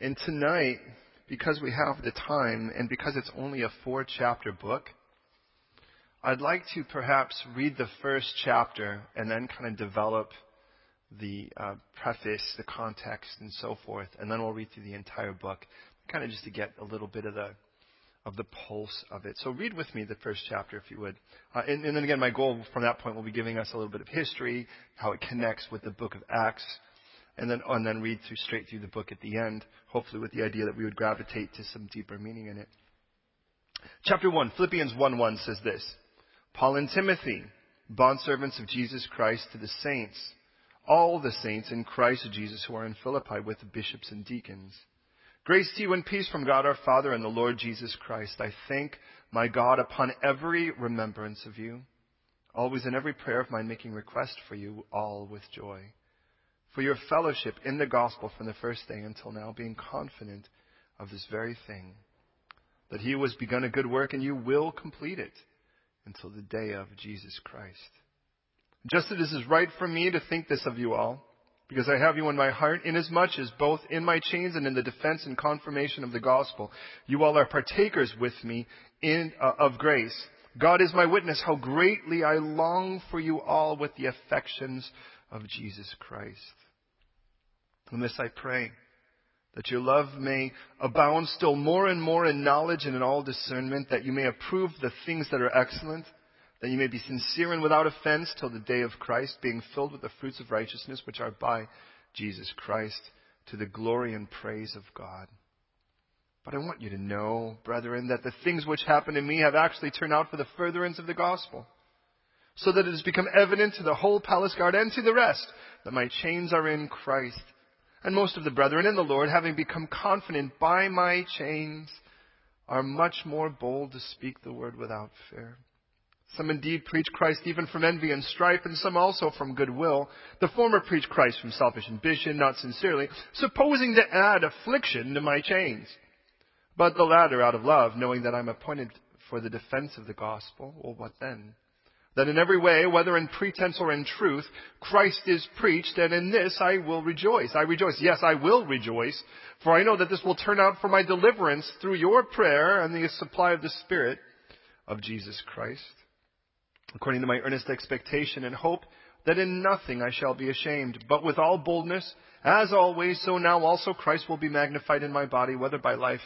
And tonight, because we have the time and because it's only a four chapter book, I'd like to perhaps read the first chapter and then kind of develop the uh, preface, the context, and so forth, and then we'll read through the entire book, kind of just to get a little bit of the of the pulse of it. So read with me the first chapter, if you would. Uh, and, and then again, my goal from that point will be giving us a little bit of history, how it connects with the book of Acts, and then and then read through straight through the book at the end, hopefully with the idea that we would gravitate to some deeper meaning in it. Chapter one, Philippians one one says this: Paul and Timothy, bondservants of Jesus Christ, to the saints all the saints in Christ Jesus who are in Philippi with the bishops and deacons. Grace to you and peace from God our Father and the Lord Jesus Christ. I thank my God upon every remembrance of you, always in every prayer of mine making request for you all with joy. For your fellowship in the gospel from the first day until now, being confident of this very thing, that he who has begun a good work and you will complete it until the day of Jesus Christ. Just as it is right for me to think this of you all, because I have you in my heart, inasmuch as both in my chains and in the defense and confirmation of the gospel, you all are partakers with me in, uh, of grace. God is my witness how greatly I long for you all with the affections of Jesus Christ. And this I pray, that your love may abound still more and more in knowledge and in all discernment, that you may approve the things that are excellent, that you may be sincere and without offense till the day of Christ, being filled with the fruits of righteousness which are by Jesus Christ, to the glory and praise of God. But I want you to know, brethren, that the things which happened to me have actually turned out for the furtherance of the gospel, so that it has become evident to the whole palace guard and to the rest that my chains are in Christ. And most of the brethren in the Lord, having become confident by my chains, are much more bold to speak the word without fear. Some indeed preach Christ even from envy and strife, and some also from goodwill. The former preach Christ from selfish ambition, not sincerely, supposing to add affliction to my chains. But the latter out of love, knowing that I'm appointed for the defense of the gospel. Well, what then? That in every way, whether in pretense or in truth, Christ is preached, and in this I will rejoice. I rejoice. Yes, I will rejoice, for I know that this will turn out for my deliverance through your prayer and the supply of the Spirit of Jesus Christ according to my earnest expectation and hope that in nothing I shall be ashamed, but with all boldness, as always, so now also Christ will be magnified in my body, whether by life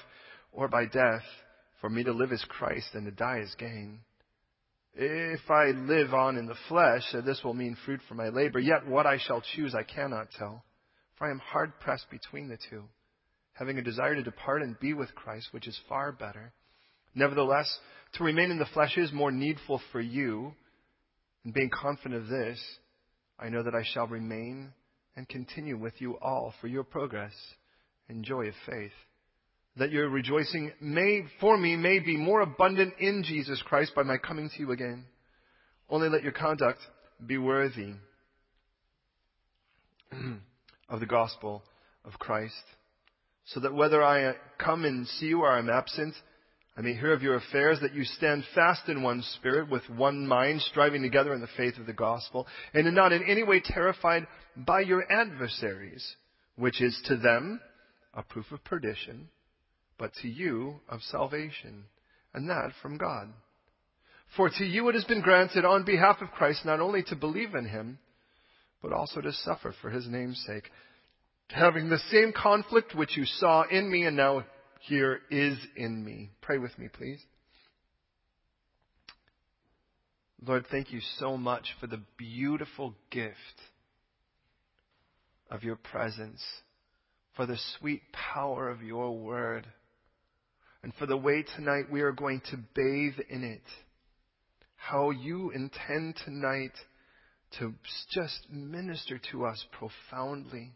or by death. For me to live is Christ, and to die is gain. If I live on in the flesh, uh, this will mean fruit for my labor. Yet what I shall choose I cannot tell, for I am hard pressed between the two, having a desire to depart and be with Christ, which is far better. Nevertheless, to remain in the flesh is more needful for you. And being confident of this, I know that I shall remain and continue with you all for your progress and joy of faith. That your rejoicing may, for me, may be more abundant in Jesus Christ by my coming to you again. Only let your conduct be worthy of the gospel of Christ, so that whether I come and see you or I'm absent, I may hear of your affairs, that you stand fast in one spirit, with one mind, striving together in the faith of the gospel, and are not in any way terrified by your adversaries, which is to them a proof of perdition, but to you of salvation, and that from God. For to you it has been granted on behalf of Christ not only to believe in him, but also to suffer for his name's sake, having the same conflict which you saw in me and now here is in me. Pray with me, please. Lord, thank you so much for the beautiful gift of your presence, for the sweet power of your word, and for the way tonight we are going to bathe in it. How you intend tonight to just minister to us profoundly.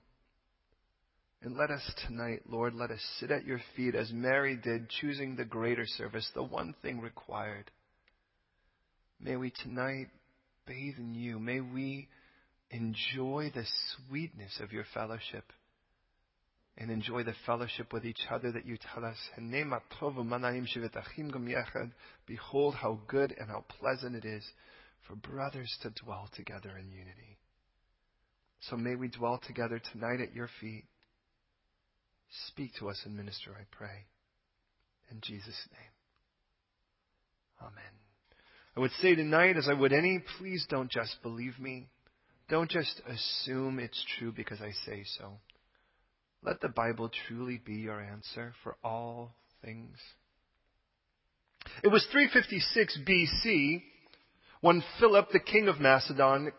And let us tonight, Lord, let us sit at your feet as Mary did, choosing the greater service, the one thing required. May we tonight bathe in you. May we enjoy the sweetness of your fellowship and enjoy the fellowship with each other that you tell us. Behold how good and how pleasant it is for brothers to dwell together in unity. So may we dwell together tonight at your feet Speak to us and minister, I pray. In Jesus' name. Amen. I would say tonight, as I would any, please don't just believe me. Don't just assume it's true because I say so. Let the Bible truly be your answer for all things. It was 356 BC when Philip, the king of Macedon,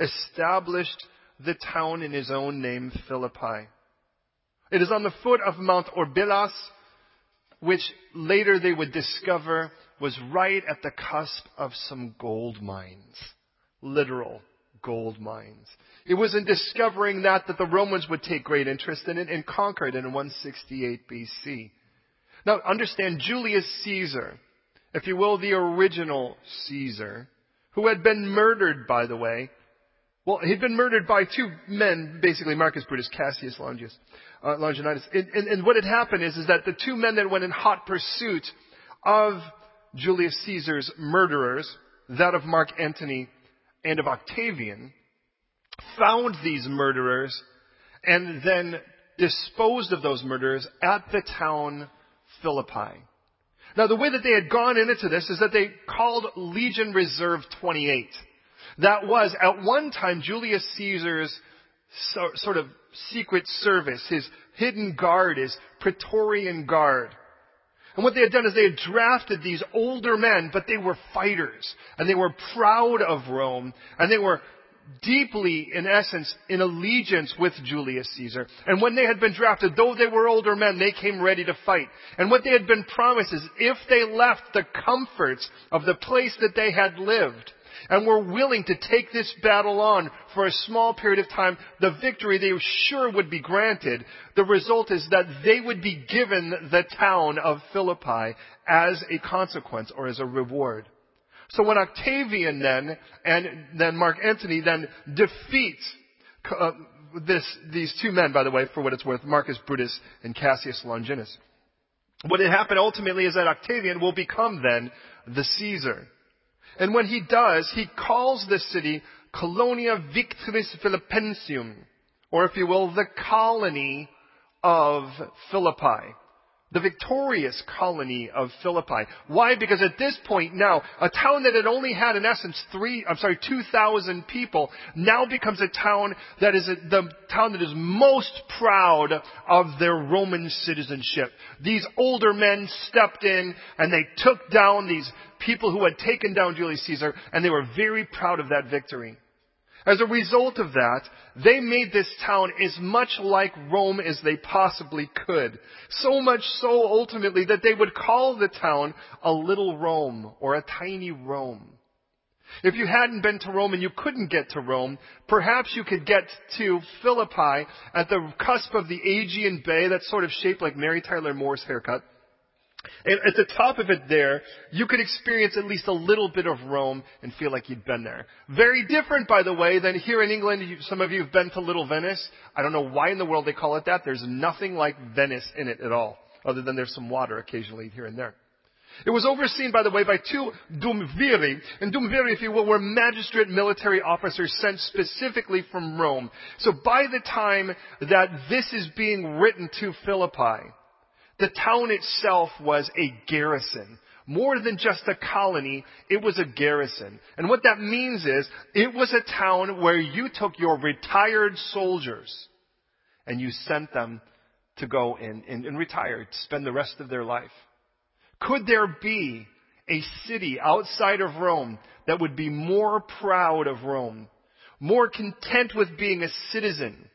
established the town in his own name, Philippi. It is on the foot of Mount Orbellas, which later they would discover was right at the cusp of some gold mines. Literal gold mines. It was in discovering that that the Romans would take great interest in it and conquer it in 168 BC. Now understand Julius Caesar, if you will, the original Caesar, who had been murdered, by the way, well, he'd been murdered by two men, basically Marcus Brutus, Cassius Longinus. Uh. And, and, and, what had happened is, is that the two men that went in hot pursuit of Julius Caesar's murderers, that of Mark Antony and of Octavian, found these murderers and then disposed of those murderers at the town Philippi. Now the way that they had gone into this is that they called Legion Reserve 28. That was at one time Julius Caesar's so, sort of secret service, his hidden guard, his Praetorian guard. And what they had done is they had drafted these older men, but they were fighters. And they were proud of Rome. And they were deeply, in essence, in allegiance with Julius Caesar. And when they had been drafted, though they were older men, they came ready to fight. And what they had been promised is if they left the comforts of the place that they had lived, and were willing to take this battle on for a small period of time, the victory they were sure would be granted. The result is that they would be given the town of Philippi as a consequence or as a reward. So when Octavian then, and then Mark Antony then defeats uh, this, these two men, by the way, for what it's worth, Marcus Brutus and Cassius Longinus. What had happened ultimately is that Octavian will become then the Caesar. And when he does, he calls this city Colonia Victoris Philippensium, or if you will, the colony of Philippi the victorious colony of Philippi. Why? Because at this point now, a town that had only had in essence three, I'm sorry, 2,000 people now becomes a town that is a, the town that is most proud of their Roman citizenship. These older men stepped in and they took down these people who had taken down Julius Caesar and they were very proud of that victory. As a result of that, they made this town as much like Rome as they possibly could. So much so ultimately that they would call the town a little Rome or a tiny Rome. If you hadn't been to Rome and you couldn't get to Rome, perhaps you could get to Philippi at the cusp of the Aegean Bay that's sort of shaped like Mary Tyler Moore's haircut. And at the top of it there, you could experience at least a little bit of Rome and feel like you'd been there. Very different, by the way, than here in England. Some of you have been to Little Venice. I don't know why in the world they call it that. There's nothing like Venice in it at all, other than there's some water occasionally here and there. It was overseen, by the way, by two duumviri. And duumviri, if you will, were magistrate military officers sent specifically from Rome. So by the time that this is being written to Philippi, the town itself was a garrison. More than just a colony, it was a garrison. And what that means is, it was a town where you took your retired soldiers and you sent them to go and, and, and retire, to spend the rest of their life. Could there be a city outside of Rome that would be more proud of Rome, more content with being a citizen,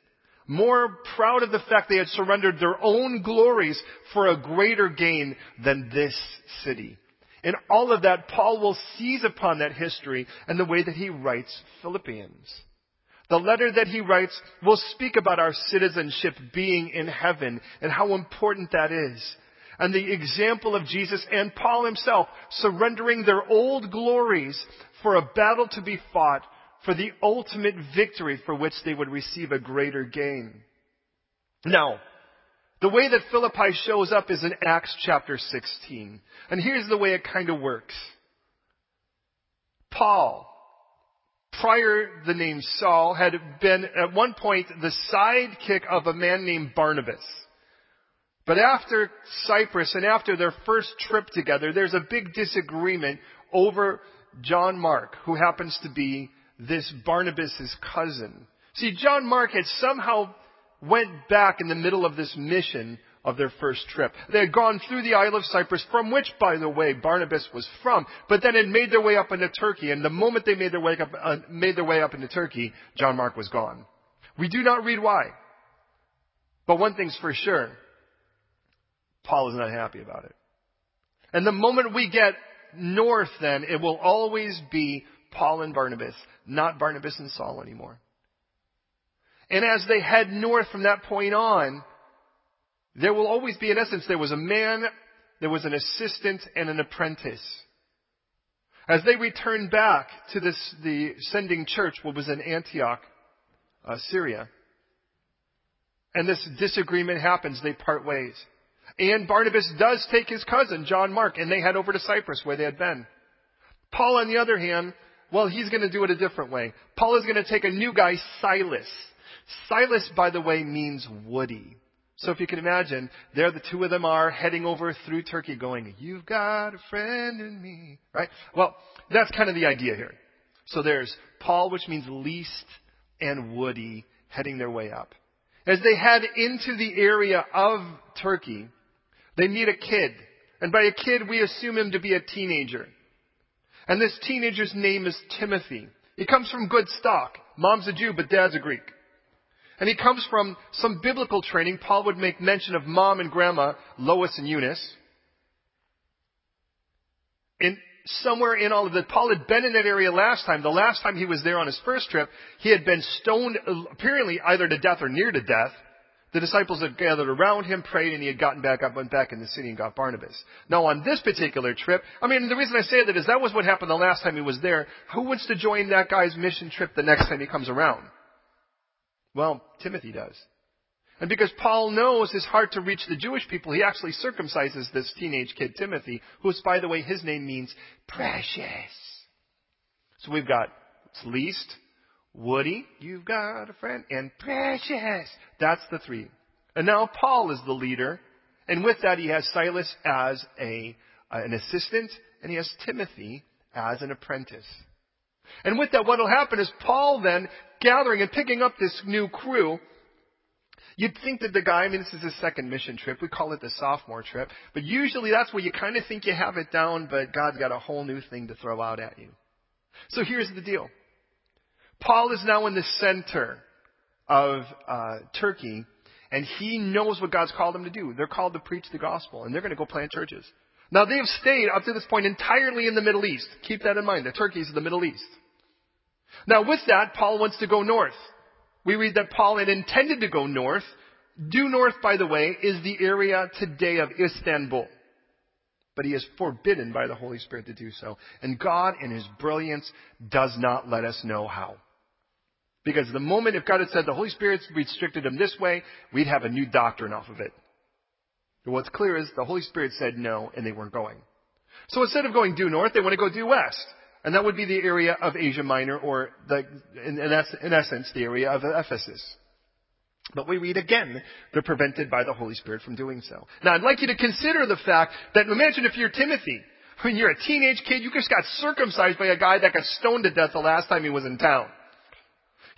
more proud of the fact they had surrendered their own glories for a greater gain than this city. In all of that, Paul will seize upon that history and the way that he writes Philippians. The letter that he writes will speak about our citizenship being in heaven and how important that is. And the example of Jesus and Paul himself surrendering their old glories for a battle to be fought for the ultimate victory for which they would receive a greater gain. Now, the way that Philippi shows up is in Acts chapter 16. And here's the way it kind of works. Paul, prior the name Saul, had been at one point the sidekick of a man named Barnabas. But after Cyprus and after their first trip together, there's a big disagreement over John Mark, who happens to be this Barnabas' cousin. See, John Mark had somehow went back in the middle of this mission of their first trip. They had gone through the Isle of Cyprus, from which, by the way, Barnabas was from, but then had made their way up into Turkey. And the moment they made their way up, uh, made their way up into Turkey, John Mark was gone. We do not read why. But one thing's for sure. Paul is not happy about it. And the moment we get north then, it will always be Paul and Barnabas, not Barnabas and Saul anymore. And as they head north from that point on, there will always be, in essence, there was a man, there was an assistant, and an apprentice. As they return back to this, the sending church, what was in Antioch, uh, Syria, and this disagreement happens, they part ways. And Barnabas does take his cousin, John Mark, and they head over to Cyprus where they had been. Paul, on the other hand, well, he's going to do it a different way. Paul is going to take a new guy, Silas. Silas, by the way, means woody. So if you can imagine, there the two of them are heading over through Turkey going, you've got a friend in me, right? Well, that's kind of the idea here. So there's Paul, which means least, and Woody heading their way up. As they head into the area of Turkey, they meet a kid. And by a kid, we assume him to be a teenager. And this teenager's name is Timothy. He comes from good stock. Mom's a Jew, but dad's a Greek. And he comes from some biblical training. Paul would make mention of mom and grandma, Lois and Eunice. And somewhere in all of that, Paul had been in that area last time. The last time he was there on his first trip, he had been stoned, apparently either to death or near to death. The disciples had gathered around him, prayed, and he had gotten back up, went back in the city and got Barnabas. Now on this particular trip, I mean, the reason I say that is that was what happened the last time he was there. Who wants to join that guy's mission trip the next time he comes around? Well, Timothy does. And because Paul knows his heart to reach the Jewish people, he actually circumcises this teenage kid, Timothy, who's, by the way, his name means precious. So we've got least, Woody, you've got a friend, and precious. That's the three. And now Paul is the leader, and with that he has Silas as a, uh, an assistant, and he has Timothy as an apprentice. And with that, what will happen is Paul then gathering and picking up this new crew. You'd think that the guy, I mean, this is his second mission trip. We call it the sophomore trip. But usually that's where you kind of think you have it down, but God's got a whole new thing to throw out at you. So here's the deal. Paul is now in the center of uh, Turkey, and he knows what God's called him to do. They're called to preach the gospel, and they're going to go plant churches. Now they have stayed up to this point entirely in the Middle East. Keep that in mind. The Turkey's in the Middle East. Now with that, Paul wants to go north. We read that Paul had intended to go north. Due north, by the way, is the area today of Istanbul. But he is forbidden by the Holy Spirit to do so. And God, in His brilliance, does not let us know how. Because the moment if God had said the Holy Spirit's restricted him this way, we'd have a new doctrine off of it. But what's clear is the Holy Spirit said no, and they weren't going. So instead of going due north, they want to go due west. And that would be the area of Asia Minor, or the, in, in essence, the area of Ephesus. But we read again, they're prevented by the Holy Spirit from doing so. Now I'd like you to consider the fact that imagine if you're Timothy, when you're a teenage kid, you just got circumcised by a guy that got stoned to death the last time he was in town.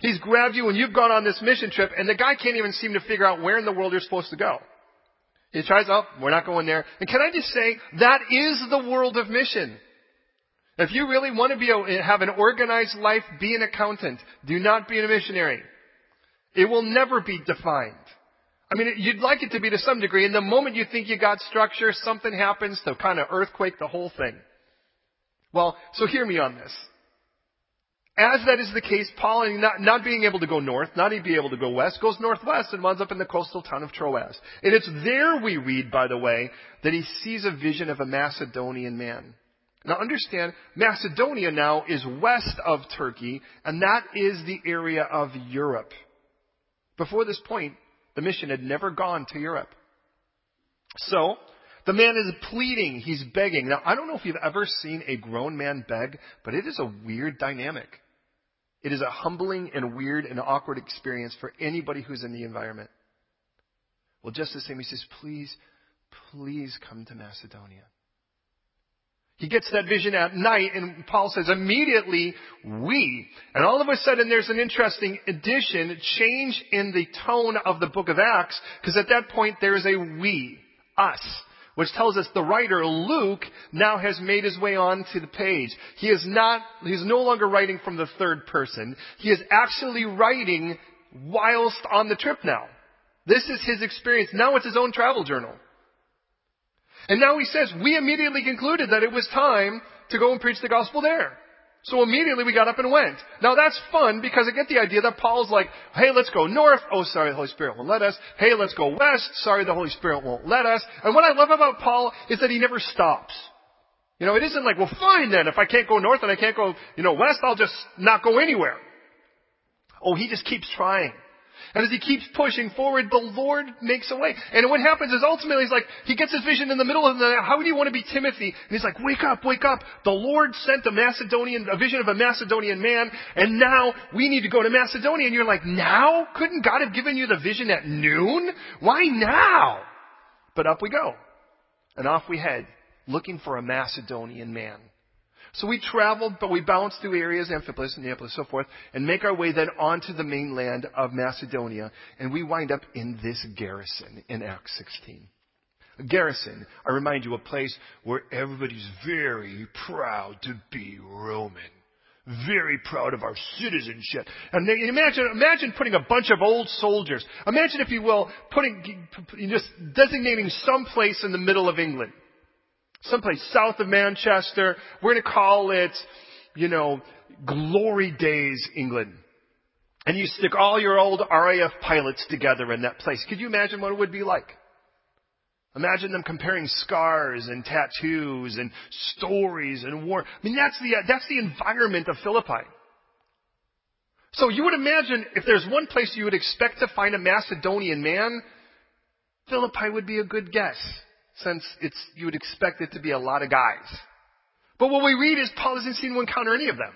He's grabbed you and you've gone on this mission trip and the guy can't even seem to figure out where in the world you're supposed to go. He tries, oh, we're not going there. And can I just say, that is the world of mission. If you really want to be a, have an organized life, be an accountant. Do not be a missionary. It will never be defined. I mean, you'd like it to be to some degree, and the moment you think you got structure, something happens to kind of earthquake the whole thing. Well, so hear me on this. As that is the case, Paul, not, not being able to go north, not even being able to go west, goes northwest and winds up in the coastal town of Troas. And it's there we read, by the way, that he sees a vision of a Macedonian man. Now understand, Macedonia now is west of Turkey, and that is the area of Europe. Before this point, the mission had never gone to Europe. So, the man is pleading, he's begging. Now, I don't know if you've ever seen a grown man beg, but it is a weird dynamic. It is a humbling and weird and awkward experience for anybody who's in the environment. Well, just the same, he says, please, please come to Macedonia. He gets that vision at night, and Paul says, immediately we. And all of a sudden, there's an interesting addition, change in the tone of the book of Acts, because at that point, there is a we, us, which tells us the writer, Luke, now has made his way onto the page. He is not, he's no longer writing from the third person. He is actually writing whilst on the trip now. This is his experience. Now it's his own travel journal. And now he says, we immediately concluded that it was time to go and preach the gospel there. So immediately we got up and went. Now that's fun because I get the idea that Paul's like, hey, let's go north. Oh, sorry, the Holy Spirit won't let us. Hey, let's go west. Sorry, the Holy Spirit won't let us. And what I love about Paul is that he never stops. You know, it isn't like, well, fine then. If I can't go north and I can't go, you know, west, I'll just not go anywhere. Oh, he just keeps trying. And as he keeps pushing forward, the Lord makes a way. And what happens is ultimately he's like, he gets his vision in the middle of the night. How do you want to be Timothy? And he's like, wake up, wake up. The Lord sent a Macedonian, a vision of a Macedonian man, and now we need to go to Macedonia. And you're like, now? Couldn't God have given you the vision at noon? Why now? But up we go. And off we head, looking for a Macedonian man. So we traveled, but we bounced through areas, Amphipolis, Neapolis, and so forth, and make our way then onto the mainland of Macedonia, and we wind up in this garrison in Acts 16. A garrison, I remind you, a place where everybody's very proud to be Roman. Very proud of our citizenship. And imagine, imagine putting a bunch of old soldiers. Imagine, if you will, putting, just designating some place in the middle of England someplace south of Manchester. We're going to call it, you know, Glory Days, England. And you stick all your old RAF pilots together in that place. Could you imagine what it would be like? Imagine them comparing scars and tattoos and stories and war. I mean, that's the, that's the environment of Philippi. So you would imagine if there's one place you would expect to find a Macedonian man, Philippi would be a good guess since it's, you would expect it to be a lot of guys. But what we read is Paul doesn't seem to encounter any of them.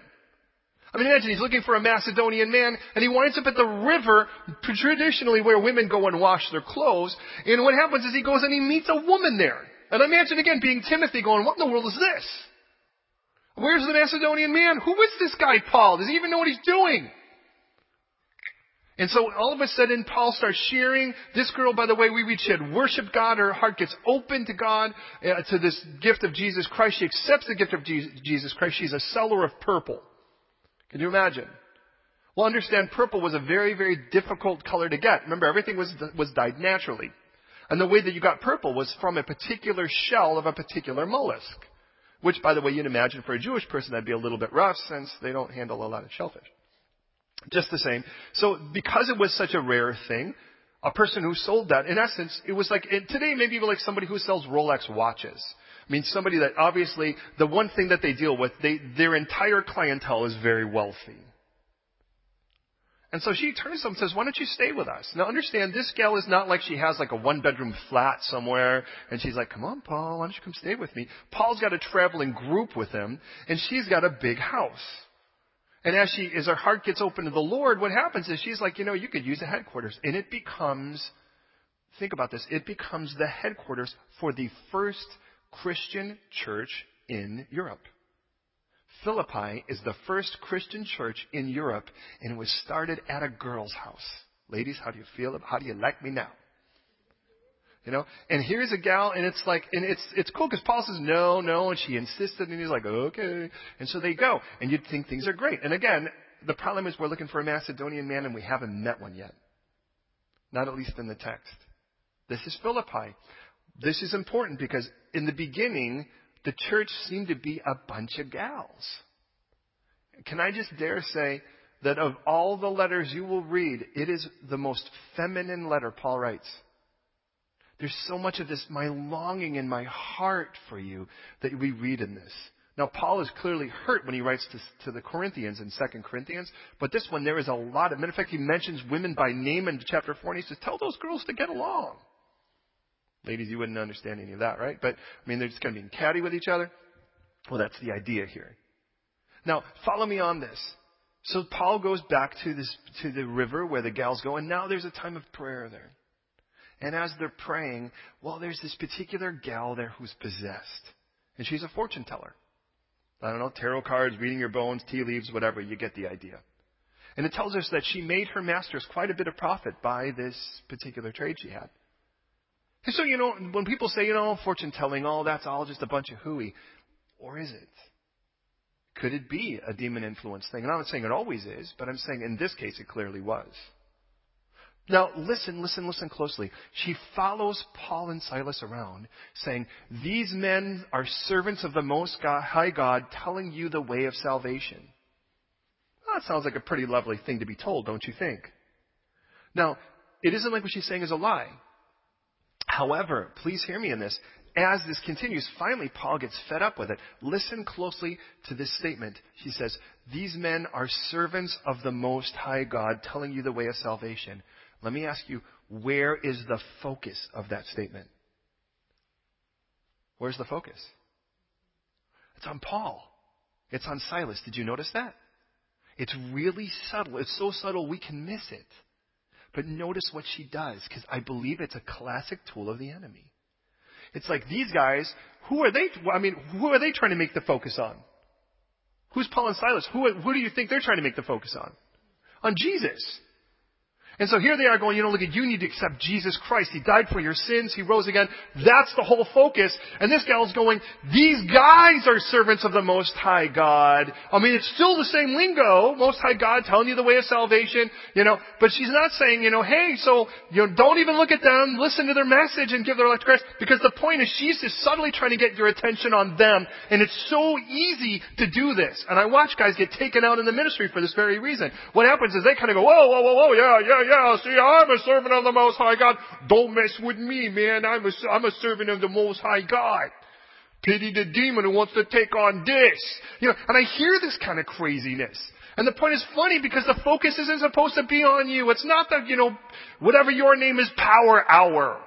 I mean, imagine he's looking for a Macedonian man, and he winds up at the river, traditionally where women go and wash their clothes. And what happens is he goes and he meets a woman there. And imagine again being Timothy going, what in the world is this? Where's the Macedonian man? Who is this guy, Paul? Does he even know what he's doing? And so all of a sudden, Paul starts sharing. This girl, by the way, we read she had worshiped God. Her heart gets open to God, uh, to this gift of Jesus Christ. She accepts the gift of Jesus Christ. She's a seller of purple. Can you imagine? Well, understand, purple was a very, very difficult color to get. Remember, everything was, was dyed naturally. And the way that you got purple was from a particular shell of a particular mollusk. Which, by the way, you'd imagine for a Jewish person that'd be a little bit rough since they don't handle a lot of shellfish. Just the same. So because it was such a rare thing, a person who sold that, in essence, it was like, today maybe like somebody who sells Rolex watches. I mean, somebody that obviously, the one thing that they deal with, they, their entire clientele is very wealthy. And so she turns to him and says, why don't you stay with us? Now understand, this gal is not like she has like a one bedroom flat somewhere and she's like, come on, Paul, why don't you come stay with me? Paul's got a traveling group with him and she's got a big house. And as she, as her heart gets open to the Lord, what happens is she's like, you know, you could use a headquarters. And it becomes, think about this, it becomes the headquarters for the first Christian church in Europe. Philippi is the first Christian church in Europe, and it was started at a girl's house. Ladies, how do you feel? How do you like me now? You know, and here's a gal, and it's like, and it's it's cool because Paul says no, no, and she insisted, and he's like, okay, and so they go, and you'd think things are great. And again, the problem is we're looking for a Macedonian man, and we haven't met one yet, not at least in the text. This is Philippi. This is important because in the beginning, the church seemed to be a bunch of gals. Can I just dare say that of all the letters you will read, it is the most feminine letter Paul writes. There's so much of this, my longing in my heart for you, that we read in this. Now, Paul is clearly hurt when he writes to, to the Corinthians in 2 Corinthians, but this one, there is a lot of, matter of fact, he mentions women by name in chapter 4, and he says, tell those girls to get along. Ladies, you wouldn't understand any of that, right? But, I mean, they're just kind of being catty with each other. Well, that's the idea here. Now, follow me on this. So Paul goes back to this, to the river where the gals go, and now there's a time of prayer there. And as they're praying, well, there's this particular gal there who's possessed. And she's a fortune teller. I don't know, tarot cards, reading your bones, tea leaves, whatever, you get the idea. And it tells us that she made her masters quite a bit of profit by this particular trade she had. And so, you know, when people say, you know, fortune telling, oh, that's all just a bunch of hooey, or is it? Could it be a demon influence thing? And I'm not saying it always is, but I'm saying in this case it clearly was. Now, listen, listen, listen closely. She follows Paul and Silas around, saying, These men are servants of the Most High God, telling you the way of salvation. That sounds like a pretty lovely thing to be told, don't you think? Now, it isn't like what she's saying is a lie. However, please hear me in this. As this continues, finally Paul gets fed up with it. Listen closely to this statement. She says, These men are servants of the Most High God, telling you the way of salvation. Let me ask you, where is the focus of that statement? Where's the focus? It's on Paul. It's on Silas. Did you notice that? It's really subtle. It's so subtle we can miss it. But notice what she does, because I believe it's a classic tool of the enemy. It's like these guys, who are they, I mean, who are they trying to make the focus on? Who's Paul and Silas? Who, who do you think they're trying to make the focus on? On Jesus. And so here they are going, you know, look at you need to accept Jesus Christ. He died for your sins. He rose again. That's the whole focus. And this gal's going, these guys are servants of the Most High God. I mean, it's still the same lingo. Most High God telling you the way of salvation, you know, but she's not saying, you know, hey, so, you know, don't even look at them, listen to their message and give their life to Christ. Because the point is she's just subtly trying to get your attention on them. And it's so easy to do this. And I watch guys get taken out in the ministry for this very reason. What happens is they kind of go, whoa, whoa, whoa, whoa, yeah, yeah, yeah, see, I'm a servant of the Most High God. Don't mess with me, man. I'm a, I'm a servant of the Most High God. Pity the demon who wants to take on this. You know, and I hear this kind of craziness. And the point is funny because the focus isn't supposed to be on you. It's not that, you know, whatever your name is, power hour.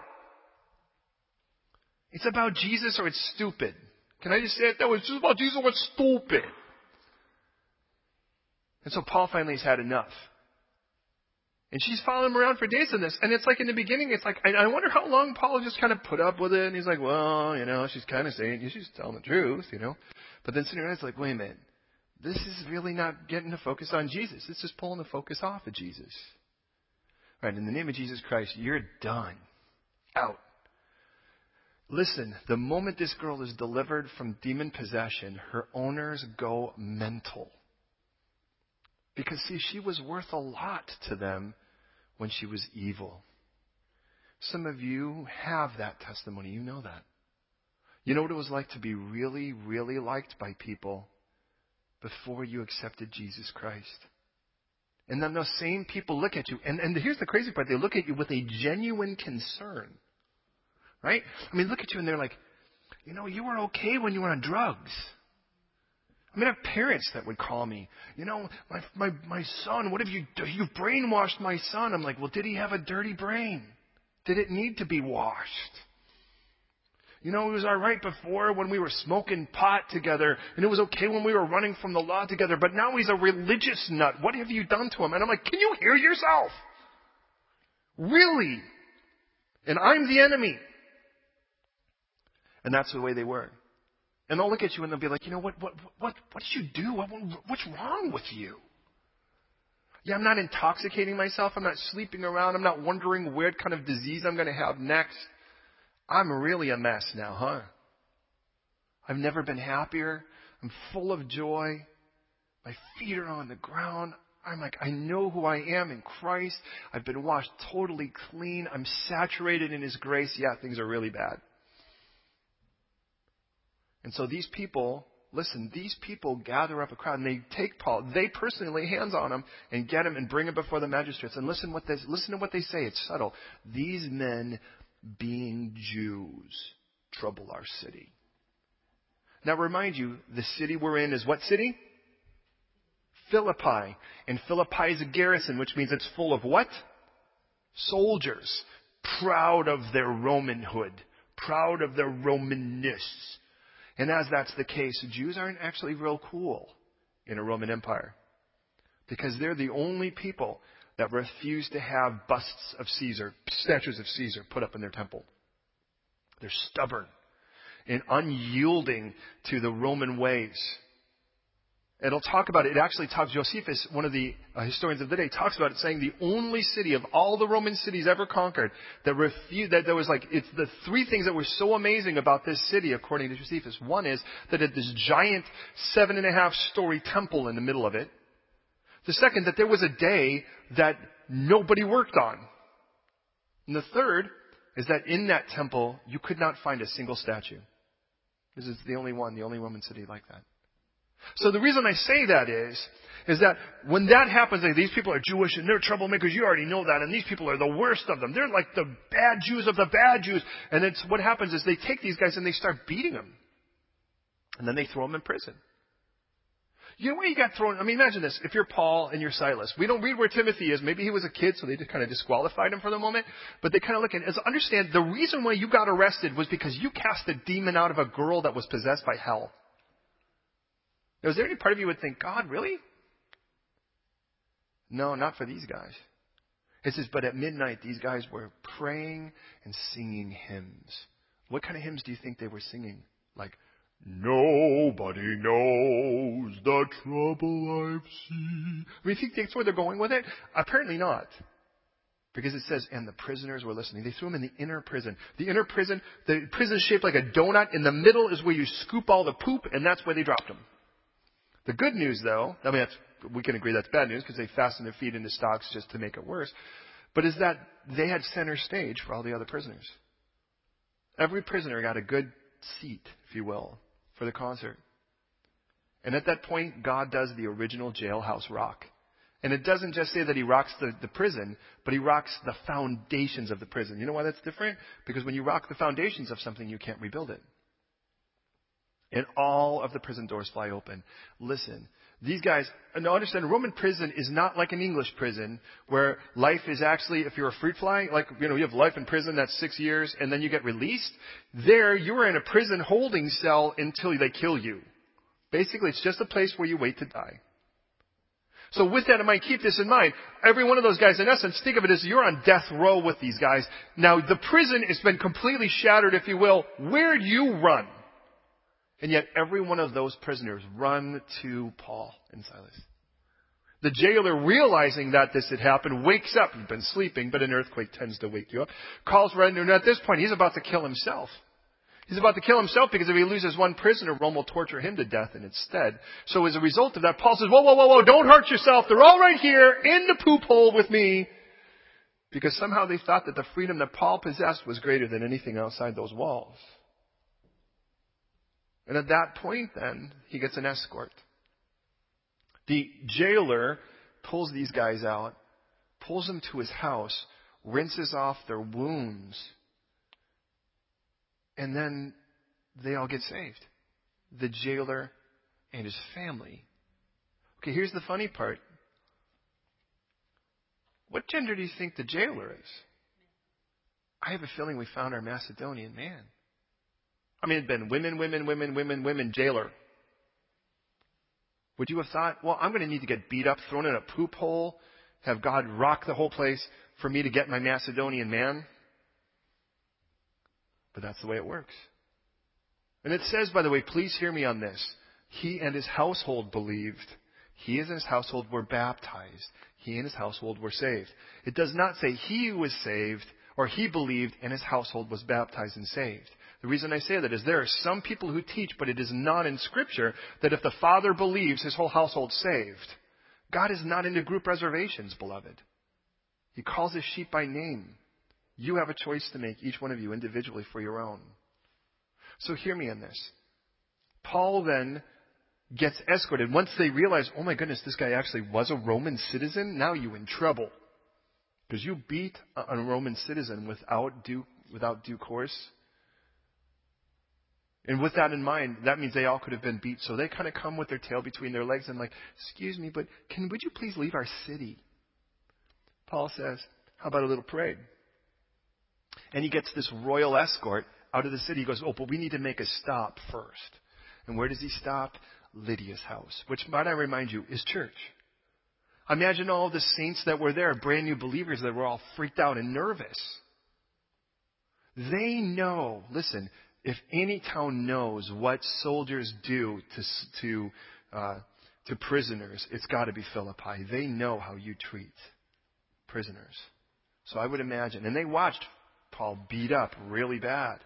It's about Jesus or it's stupid. Can I just say it that way? It's just about Jesus or it's stupid. And so Paul finally has had enough. And she's following him around for days on this. And it's like in the beginning, it's like, I, wonder how long Paul just kind of put up with it. And he's like, well, you know, she's kind of saying, she's telling the truth, you know. But then around, it's like, wait a minute. This is really not getting the focus on Jesus. It's just pulling the focus off of Jesus. Right, in the name of Jesus Christ, you're done. Out. Listen, the moment this girl is delivered from demon possession, her owners go mental. Because, see, she was worth a lot to them when she was evil. Some of you have that testimony. You know that. You know what it was like to be really, really liked by people before you accepted Jesus Christ. And then those same people look at you, and, and here's the crazy part they look at you with a genuine concern. Right? I mean, look at you and they're like, you know, you were okay when you were on drugs. I mean, I have parents that would call me, you know, my, my, my son, what have you? You've brainwashed my son. I'm like, well, did he have a dirty brain? Did it need to be washed? You know, it was alright before when we were smoking pot together, and it was okay when we were running from the law together, but now he's a religious nut. What have you done to him? And I'm like, can you hear yourself? Really? And I'm the enemy. And that's the way they were. And they'll look at you and they'll be like, you know, what, what, what, what did you do? What, what's wrong with you? Yeah, I'm not intoxicating myself. I'm not sleeping around. I'm not wondering what kind of disease I'm going to have next. I'm really a mess now, huh? I've never been happier. I'm full of joy. My feet are on the ground. I'm like, I know who I am in Christ. I've been washed totally clean. I'm saturated in His grace. Yeah, things are really bad. And so these people, listen, these people gather up a crowd and they take Paul. They personally lay hands on him and get him and bring him before the magistrates. And listen what listen to what they say. It's subtle. These men, being Jews, trouble our city. Now remind you, the city we're in is what city? Philippi. And Philippi is a garrison, which means it's full of what? Soldiers. Proud of their Romanhood. Proud of their Romanness and as that's the case, Jews aren't actually real cool in a Roman Empire. Because they're the only people that refuse to have busts of Caesar, statues of Caesar put up in their temple. They're stubborn and unyielding to the Roman ways. It'll talk about it. It actually talks, Josephus, one of the uh, historians of the day, talks about it saying the only city of all the Roman cities ever conquered that refused, that there was like, it's the three things that were so amazing about this city, according to Josephus. One is that it had this giant seven and a half story temple in the middle of it. The second, that there was a day that nobody worked on. And the third is that in that temple, you could not find a single statue. This is the only one, the only Roman city like that. So the reason I say that is, is that when that happens, like these people are Jewish and they're troublemakers, you already know that, and these people are the worst of them. They're like the bad Jews of the bad Jews. And it's what happens is they take these guys and they start beating them. And then they throw them in prison. You know where you got thrown? I mean, imagine this. If you're Paul and you're Silas, we don't read where Timothy is. Maybe he was a kid, so they just kind of disqualified him for the moment. But they kind of look at it understand the reason why you got arrested was because you cast a demon out of a girl that was possessed by hell. Now, is there any part of you would think, God, really? No, not for these guys. It says, but at midnight, these guys were praying and singing hymns. What kind of hymns do you think they were singing? Like, Nobody knows the trouble I've seen. I mean, think that's where they're going with it? Apparently not. Because it says, and the prisoners were listening. They threw him in the inner prison. The inner prison, the prison is shaped like a donut. In the middle is where you scoop all the poop, and that's where they dropped him. The good news, though, I mean, we can agree that's bad news because they fastened their feet into stocks just to make it worse, but is that they had center stage for all the other prisoners. Every prisoner got a good seat, if you will, for the concert. And at that point, God does the original jailhouse rock. And it doesn't just say that he rocks the, the prison, but he rocks the foundations of the prison. You know why that's different? Because when you rock the foundations of something, you can't rebuild it and all of the prison doors fly open. Listen, these guys, now understand, Roman prison is not like an English prison where life is actually, if you're a fruit fly, like, you know, you have life in prison, that's six years, and then you get released. There, you're in a prison holding cell until they kill you. Basically, it's just a place where you wait to die. So with that in mind, keep this in mind. Every one of those guys, in essence, think of it as you're on death row with these guys. Now, the prison has been completely shattered, if you will. Where do you run? And yet every one of those prisoners run to Paul and Silas. The jailer, realizing that this had happened, wakes up. He's been sleeping, but an earthquake tends to wake you up. Calls right, and at this point, he's about to kill himself. He's about to kill himself because if he loses one prisoner, Rome will torture him to death instead. So as a result of that, Paul says, whoa, whoa, whoa, whoa, don't hurt yourself. They're all right here in the poop hole with me. Because somehow they thought that the freedom that Paul possessed was greater than anything outside those walls. And at that point, then, he gets an escort. The jailer pulls these guys out, pulls them to his house, rinses off their wounds, and then they all get saved. The jailer and his family. Okay, here's the funny part. What gender do you think the jailer is? I have a feeling we found our Macedonian man. I mean, it'd been women, women, women, women, women, jailer. Would you have thought, well, I'm going to need to get beat up, thrown in a poop hole, have God rock the whole place for me to get my Macedonian man? But that's the way it works. And it says, by the way, please hear me on this. He and his household believed. He and his household were baptized. He and his household were saved. It does not say he was saved or he believed and his household was baptized and saved. The reason I say that is there are some people who teach, but it is not in Scripture, that if the father believes, his whole household's saved. God is not into group reservations, beloved. He calls his sheep by name. You have a choice to make, each one of you individually for your own. So hear me in this. Paul then gets escorted. Once they realize, oh my goodness, this guy actually was a Roman citizen, now you in trouble. Because you beat a Roman citizen without due, without due course. And with that in mind, that means they all could have been beat. So they kind of come with their tail between their legs and like, excuse me, but can, would you please leave our city? Paul says, how about a little parade? And he gets this royal escort out of the city. He goes, oh, but we need to make a stop first. And where does he stop? Lydia's house, which might I remind you is church. Imagine all the saints that were there, brand new believers that were all freaked out and nervous. They know, listen, if any town knows what soldiers do to, to, uh, to prisoners, it's got to be Philippi. They know how you treat prisoners. So I would imagine, and they watched Paul beat up really bad.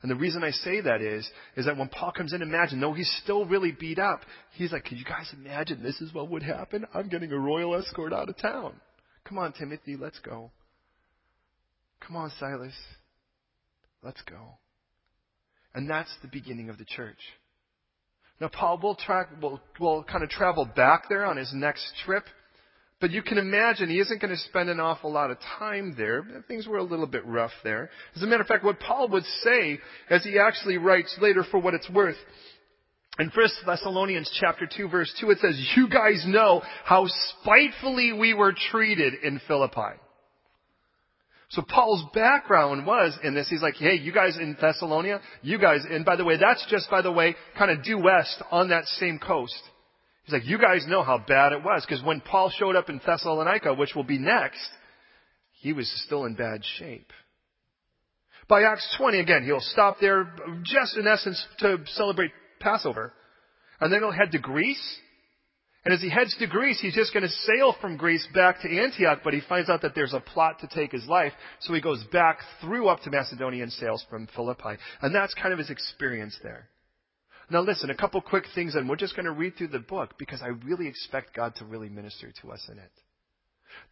And the reason I say that is, is that when Paul comes in, imagine, though he's still really beat up, he's like, can you guys imagine this is what would happen? I'm getting a royal escort out of town. Come on, Timothy, let's go. Come on, Silas. Let's go. And that's the beginning of the church. Now, Paul will, will, will kind of travel back there on his next trip. But you can imagine he isn't going to spend an awful lot of time there. Things were a little bit rough there. As a matter of fact, what Paul would say, as he actually writes later for what it's worth, in 1 Thessalonians chapter 2 verse 2 it says, You guys know how spitefully we were treated in Philippi. So Paul's background was in this. He's like, hey, you guys in Thessalonia, you guys, and by the way, that's just, by the way, kind of due west on that same coast. He's like, you guys know how bad it was. Because when Paul showed up in Thessalonica, which will be next, he was still in bad shape. By Acts 20, again, he'll stop there just in essence to celebrate Passover. And then he'll head to Greece. And as he heads to Greece, he's just going to sail from Greece back to Antioch, but he finds out that there's a plot to take his life. So he goes back through up to Macedonia and sails from Philippi. And that's kind of his experience there. Now listen, a couple quick things and we're just going to read through the book because I really expect God to really minister to us in it.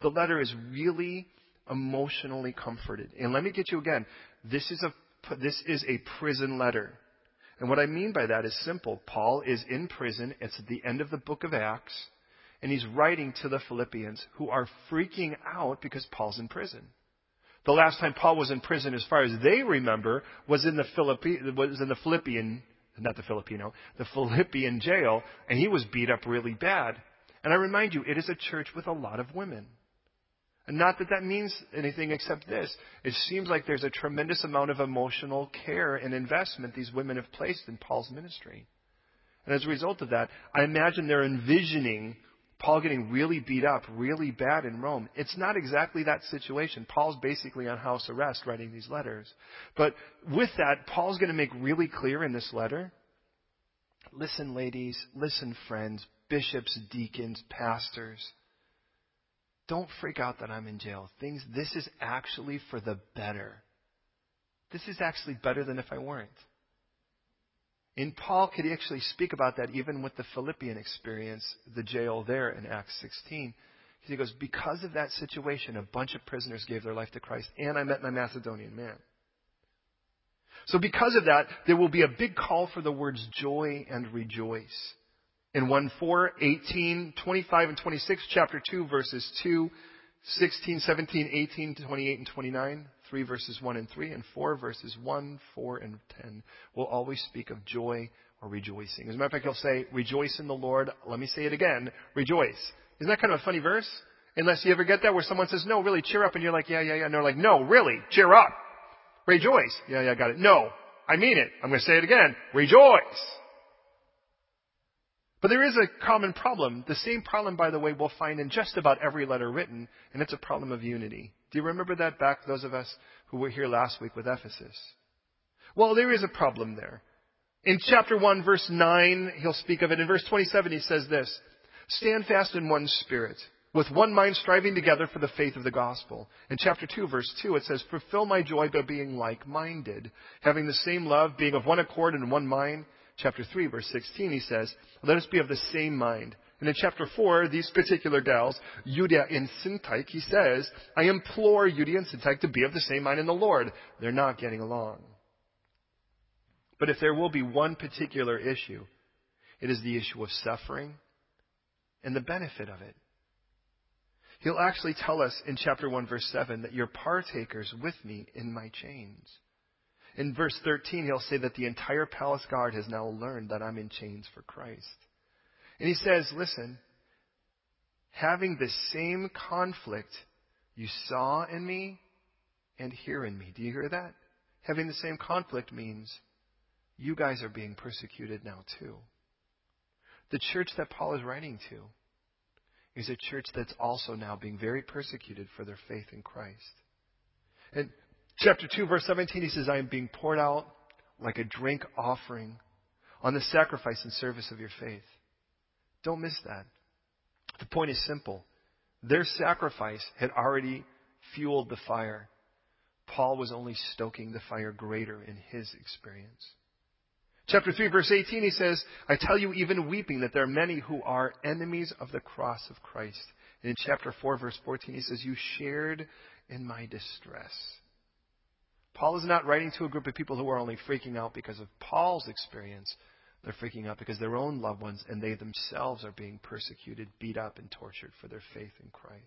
The letter is really emotionally comforted. And let me get you again. This is a, this is a prison letter. And what I mean by that is simple. Paul is in prison. It's at the end of the book of Acts. And he's writing to the Philippians who are freaking out because Paul's in prison. The last time Paul was in prison, as far as they remember, was in the Philippi, was in the Philippian not the Filipino, the Philippian jail, and he was beat up really bad. And I remind you, it is a church with a lot of women. And not that that means anything except this. It seems like there's a tremendous amount of emotional care and investment these women have placed in Paul's ministry. And as a result of that, I imagine they're envisioning Paul getting really beat up, really bad in Rome. It's not exactly that situation. Paul's basically on house arrest writing these letters. But with that, Paul's going to make really clear in this letter listen, ladies, listen, friends, bishops, deacons, pastors. Don't freak out that I'm in jail. Things, this is actually for the better. This is actually better than if I weren't. And Paul could actually speak about that even with the Philippian experience, the jail there in Acts 16. He goes, because of that situation, a bunch of prisoners gave their life to Christ, and I met my Macedonian man. So because of that, there will be a big call for the words joy and rejoice. In 1 4, 18, 25, and 26, chapter 2, verses 2, 16, 17, 18, 28, and 29, 3 verses 1 and 3, and 4 verses 1, 4, and 10 will always speak of joy or rejoicing. As a matter of fact, he'll say, rejoice in the Lord. Let me say it again, rejoice. Isn't that kind of a funny verse? Unless you ever get that where someone says, no, really, cheer up, and you're like, yeah, yeah, yeah, and they're like, no, really, cheer up. Rejoice. Yeah, yeah, I got it. No, I mean it. I'm going to say it again. Rejoice. But there is a common problem. The same problem, by the way, we'll find in just about every letter written, and it's a problem of unity. Do you remember that back, those of us who were here last week with Ephesus? Well, there is a problem there. In chapter 1, verse 9, he'll speak of it. In verse 27, he says this Stand fast in one spirit, with one mind striving together for the faith of the gospel. In chapter 2, verse 2, it says, Fulfill my joy by being like minded, having the same love, being of one accord and one mind chapter 3, verse 16, he says, Let us be of the same mind. And in chapter 4, these particular gals, Euodia and Syntyche, he says, I implore Euodia and Syntyche to be of the same mind in the Lord. They're not getting along. But if there will be one particular issue, it is the issue of suffering and the benefit of it. He'll actually tell us in chapter 1, verse 7, that you're partakers with me in my chains. In verse 13, he'll say that the entire palace guard has now learned that I'm in chains for Christ. And he says, listen, having the same conflict you saw in me and hear in me. Do you hear that? Having the same conflict means you guys are being persecuted now too. The church that Paul is writing to is a church that's also now being very persecuted for their faith in Christ. In chapter 2, verse 17, he says, I am being poured out like a drink offering on the sacrifice and service of your faith. Don't miss that. The point is simple. Their sacrifice had already fueled the fire. Paul was only stoking the fire greater in his experience. Chapter 3, verse 18, he says, I tell you, even weeping, that there are many who are enemies of the cross of Christ. And in chapter 4, verse 14, he says, You shared in my distress. Paul is not writing to a group of people who are only freaking out because of Paul's experience. They're freaking out because their own loved ones and they themselves are being persecuted, beat up, and tortured for their faith in Christ.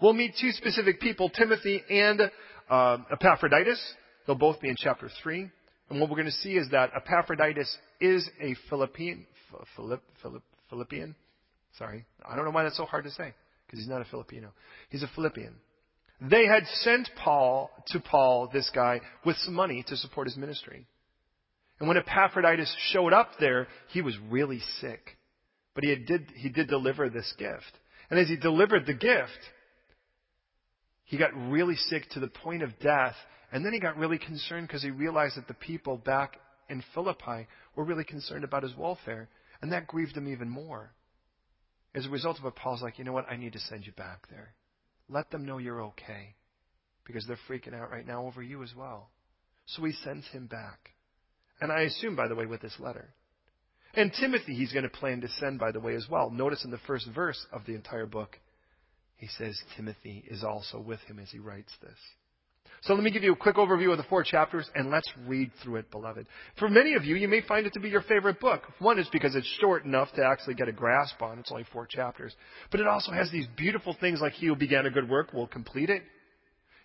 We'll meet two specific people, Timothy and uh, Epaphroditus. They'll both be in chapter 3. And what we're going to see is that Epaphroditus is a Philippian. Philipp, Philipp, Philippian? Sorry. I don't know why that's so hard to say, because he's not a Filipino. He's a Philippian. They had sent Paul to Paul, this guy, with some money to support his ministry. And when Epaphroditus showed up there, he was really sick. But he did, he did deliver this gift. And as he delivered the gift, he got really sick to the point of death. And then he got really concerned because he realized that the people back in Philippi were really concerned about his welfare. And that grieved him even more. As a result of it, Paul's like, you know what? I need to send you back there. Let them know you're okay. Because they're freaking out right now over you as well. So he sends him back. And I assume, by the way, with this letter. And Timothy, he's going to plan to send, by the way, as well. Notice in the first verse of the entire book, he says Timothy is also with him as he writes this. So let me give you a quick overview of the four chapters and let's read through it, beloved. For many of you, you may find it to be your favorite book. One is because it's short enough to actually get a grasp on. It's only four chapters. But it also has these beautiful things like he who began a good work will complete it.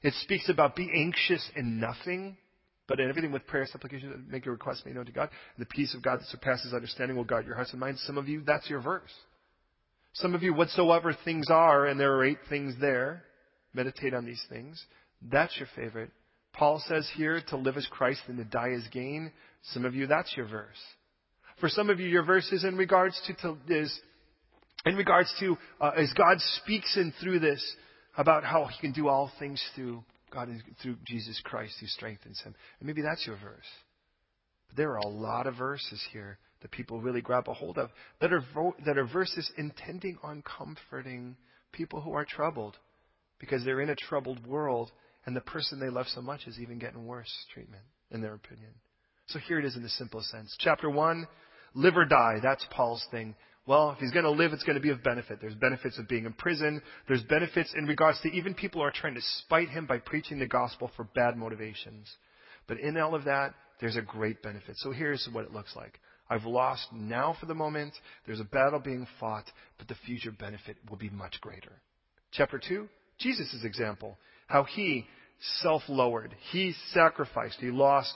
It speaks about be anxious in nothing, but in everything with prayer, supplication, make your requests made known to God. The peace of God that surpasses understanding will guard your hearts and minds. Some of you, that's your verse. Some of you, whatsoever things are, and there are eight things there, meditate on these things. That's your favorite. Paul says here to live as Christ and to die as gain. Some of you, that's your verse. For some of you, your verse is in regards to, to is in regards to uh, as God speaks in through this about how He can do all things through God through Jesus Christ who strengthens Him. And maybe that's your verse. But there are a lot of verses here that people really grab a hold of that are, that are verses intending on comforting people who are troubled because they're in a troubled world and the person they love so much is even getting worse treatment, in their opinion. So here it is in the simplest sense. Chapter 1, live or die. That's Paul's thing. Well, if he's going to live, it's going to be of benefit. There's benefits of being in prison. There's benefits in regards to even people who are trying to spite him by preaching the gospel for bad motivations. But in all of that, there's a great benefit. So here's what it looks like. I've lost now for the moment. There's a battle being fought, but the future benefit will be much greater. Chapter 2, Jesus' example. How he self-lowered. He sacrificed. He lost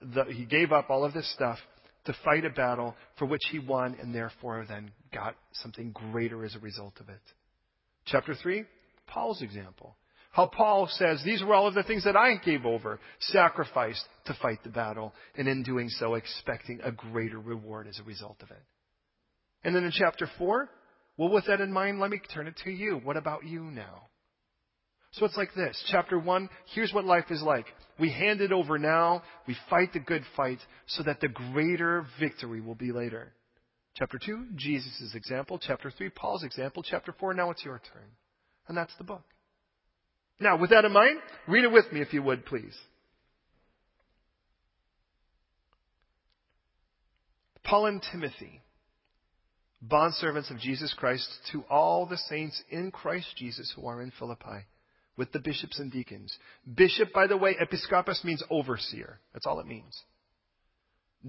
the, he gave up all of this stuff to fight a battle for which he won and therefore then got something greater as a result of it. Chapter 3, Paul's example. How Paul says, these were all of the things that I gave over, sacrificed to fight the battle, and in doing so, expecting a greater reward as a result of it. And then in chapter 4, well, with that in mind, let me turn it to you. What about you now? So it's like this. Chapter 1, here's what life is like. We hand it over now, we fight the good fight, so that the greater victory will be later. Chapter 2, Jesus' example. Chapter 3, Paul's example. Chapter 4, now it's your turn. And that's the book. Now, with that in mind, read it with me if you would, please. Paul and Timothy, bondservants of Jesus Christ, to all the saints in Christ Jesus who are in Philippi, with the bishops and deacons. Bishop, by the way, episkopos means overseer. That's all it means.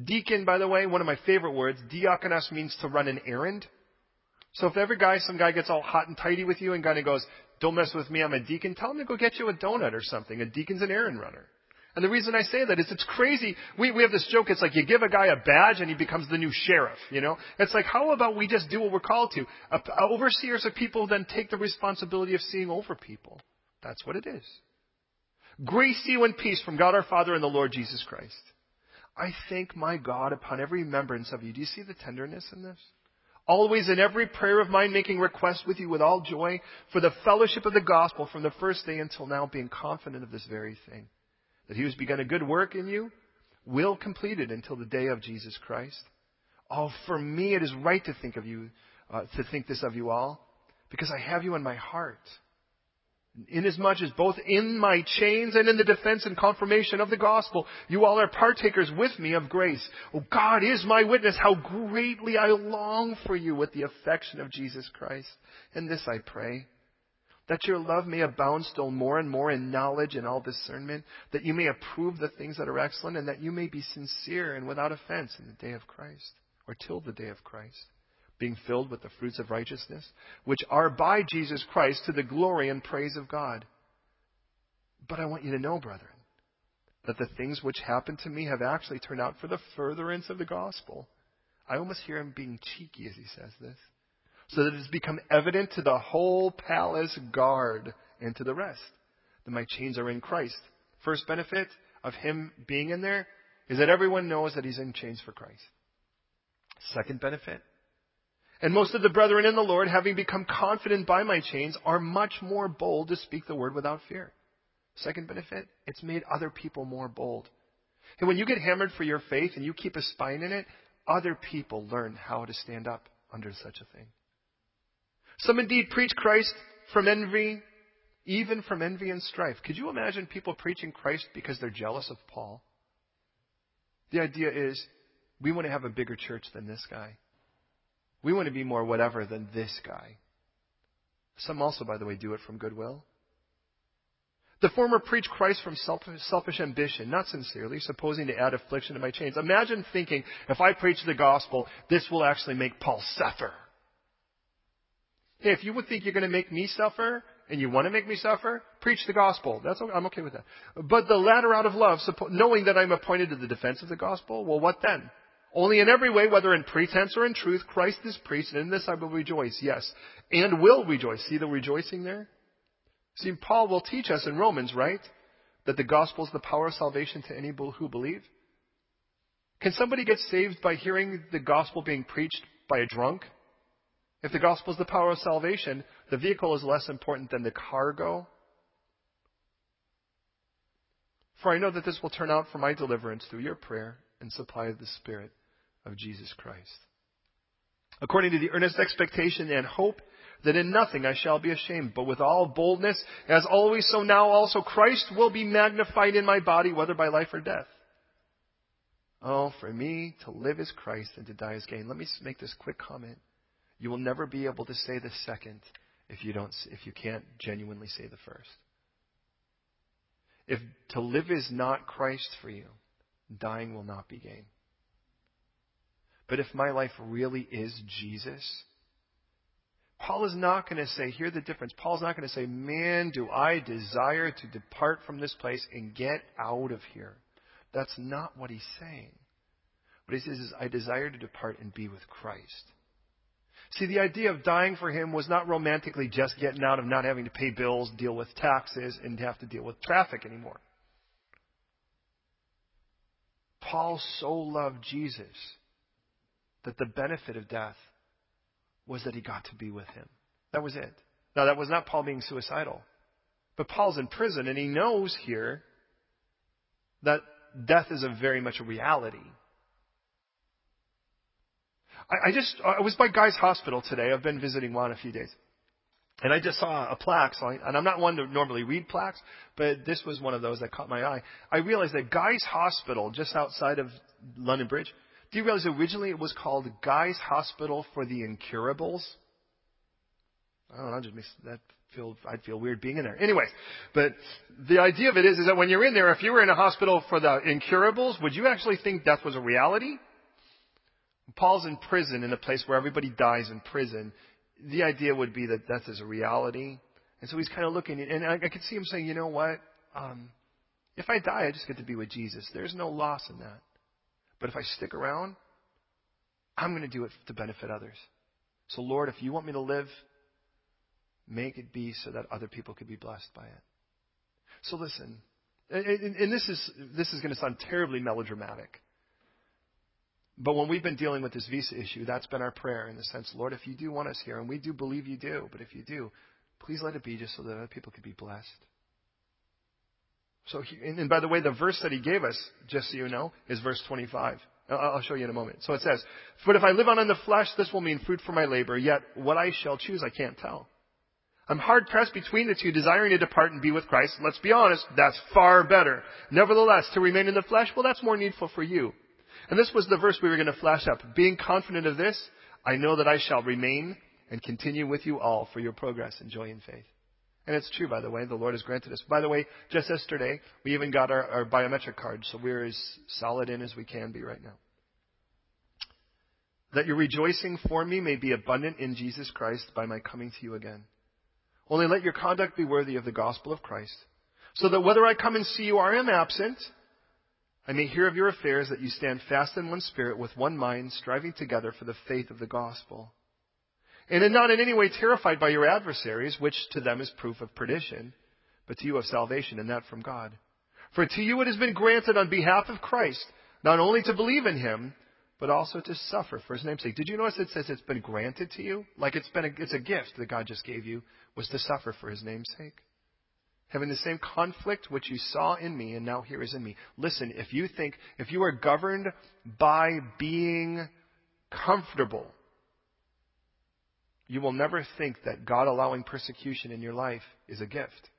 Deacon, by the way, one of my favorite words, diakonos means to run an errand. So if every guy, some guy gets all hot and tidy with you and kind of goes, don't mess with me, I'm a deacon, tell him to go get you a donut or something. A deacon's an errand runner. And the reason I say that is it's crazy. We, we have this joke. It's like you give a guy a badge and he becomes the new sheriff, you know? It's like, how about we just do what we're called to? Overseers are people then take the responsibility of seeing over people. That's what it is. Grace to you and peace from God our Father and the Lord Jesus Christ. I thank my God upon every remembrance of you. Do you see the tenderness in this? Always in every prayer of mine making request with you with all joy for the fellowship of the gospel from the first day until now being confident of this very thing. That he who's begun a good work in you will complete it until the day of Jesus Christ. Oh, for me it is right to think of you, uh, to think this of you all, because I have you in my heart inasmuch as both in my chains and in the defense and confirmation of the gospel, you all are partakers with me of grace. Oh, God is my witness how greatly I long for you with the affection of Jesus Christ. And this I pray, that your love may abound still more and more in knowledge and all discernment, that you may approve the things that are excellent, and that you may be sincere and without offense in the day of Christ, or till the day of Christ being filled with the fruits of righteousness, which are by Jesus Christ to the glory and praise of God. But I want you to know, brethren, that the things which happened to me have actually turned out for the furtherance of the gospel. I almost hear him being cheeky as he says this. So that it has become evident to the whole palace guard and to the rest that my chains are in Christ. First benefit of him being in there is that everyone knows that he's in chains for Christ. Second benefit and most of the brethren in the Lord, having become confident by my chains, are much more bold to speak the word without fear. Second benefit, it's made other people more bold. And when you get hammered for your faith and you keep a spine in it, other people learn how to stand up under such a thing. Some indeed preach Christ from envy, even from envy and strife. Could you imagine people preaching Christ because they're jealous of Paul? The idea is, we want to have a bigger church than this guy. We want to be more whatever than this guy. Some also, by the way, do it from goodwill. The former preach Christ from selfish ambition, not sincerely, supposing to add affliction to my chains. Imagine thinking, if I preach the gospel, this will actually make Paul suffer. Hey, if you would think you're going to make me suffer, and you want to make me suffer, preach the gospel. That's okay, I'm okay with that. But the latter out of love, knowing that I'm appointed to the defense of the gospel, well, what then? Only in every way, whether in pretense or in truth, Christ is preached, and in this I will rejoice, yes, and will rejoice. See the rejoicing there? See, Paul will teach us in Romans, right? That the gospel is the power of salvation to any who believe. Can somebody get saved by hearing the gospel being preached by a drunk? If the gospel is the power of salvation, the vehicle is less important than the cargo. For I know that this will turn out for my deliverance through your prayer and supply of the Spirit of Jesus Christ. According to the earnest expectation and hope that in nothing I shall be ashamed, but with all boldness, as always, so now also Christ will be magnified in my body, whether by life or death. Oh, for me to live is Christ and to die is gain. Let me make this quick comment. You will never be able to say the second if you don't, if you can't genuinely say the first. If to live is not Christ for you, dying will not be gain. But if my life really is Jesus, Paul is not going to say, hear the difference. Paul's not going to say, man, do I desire to depart from this place and get out of here. That's not what he's saying. What he says is, I desire to depart and be with Christ. See, the idea of dying for him was not romantically just getting out of not having to pay bills, deal with taxes, and have to deal with traffic anymore. Paul so loved Jesus that the benefit of death was that he got to be with him. That was it. Now, that was not Paul being suicidal. But Paul's in prison, and he knows here that death is a very much a reality. I, I just, I was by Guy's Hospital today. I've been visiting Juan a few days. And I just saw a plaque, so I, and I'm not one to normally read plaques, but this was one of those that caught my eye. I realized that Guy's Hospital, just outside of London Bridge, do you realize originally it was called Guy's Hospital for the Incurables? I don't know, just makes that feel I'd feel weird being in there. Anyways, but the idea of it is, is that when you're in there, if you were in a hospital for the incurables, would you actually think death was a reality? Paul's in prison in a place where everybody dies in prison the idea would be that death is a reality. And so he's kind of looking, and I, I could see him saying, you know what? Um, if I die, I just get to be with Jesus. There's no loss in that. But if I stick around, I'm going to do it to benefit others. So, Lord, if you want me to live, make it be so that other people could be blessed by it. So, listen, and, and this is this is going to sound terribly melodramatic. But when we've been dealing with this visa issue, that's been our prayer in the sense, Lord, if you do want us here, and we do believe you do, but if you do, please let it be just so that other people could be blessed. So, and, and by the way, the verse that he gave us, just so you know, is verse 25. I'll show you in a moment. So it says, But if I live on in the flesh, this will mean fruit for my labor, yet what I shall choose I can't tell. I'm hard pressed between the two, desiring to depart and be with Christ. Let's be honest, that's far better. Nevertheless, to remain in the flesh, well, that's more needful for you. And this was the verse we were going to flash up. Being confident of this, I know that I shall remain and continue with you all for your progress and joy in faith. And it's true, by the way. The Lord has granted us. By the way, just yesterday, we even got our, our biometric card, so we're as solid in as we can be right now. That your rejoicing for me may be abundant in Jesus Christ by my coming to you again. Only let your conduct be worthy of the gospel of Christ, so that whether I come and see you or am absent, I may hear of your affairs, that you stand fast in one spirit, with one mind, striving together for the faith of the gospel and are not in any way terrified by your adversaries, which to them is proof of perdition, but to you of salvation, and that from God. For to you it has been granted on behalf of Christ, not only to believe in him, but also to suffer for his name's sake. Did you notice it says it's been granted to you? Like it's been a, it's a gift that God just gave you, was to suffer for his name's sake. Having the same conflict which you saw in me and now here is in me. Listen, if you think, if you are governed by being comfortable you will never think that God allowing persecution in your life is a gift.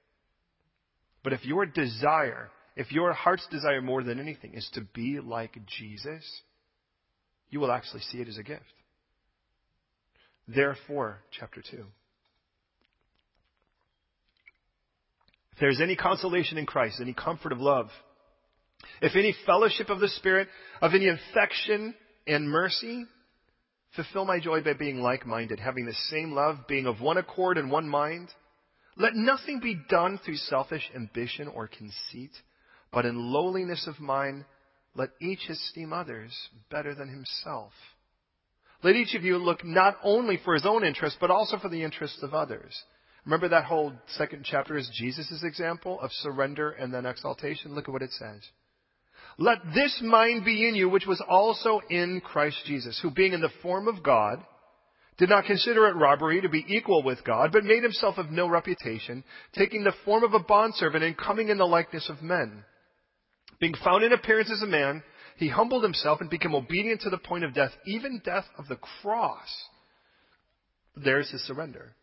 But if your desire, if your heart's desire more than anything is to be like Jesus, you will actually see it as a gift. Therefore, chapter 2. If there's any consolation in Christ, any comfort of love, if any fellowship of the Spirit, of any affection and mercy, Fulfill my joy by being like minded, having the same love, being of one accord and one mind. Let nothing be done through selfish ambition or conceit, but in lowliness of mind, let each esteem others better than himself. Let each of you look not only for his own interest, but also for the interests of others. Remember that whole second chapter is Jesus' example of surrender and then exaltation? Look at what it says. Let this mind be in you, which was also in Christ Jesus, who being in the form of God, did not consider it robbery to be equal with God, but made himself of no reputation, taking the form of a bondservant and coming in the likeness of men. Being found in appearance as a man, he humbled himself and became obedient to the point of death, even death of the cross. There's his surrender.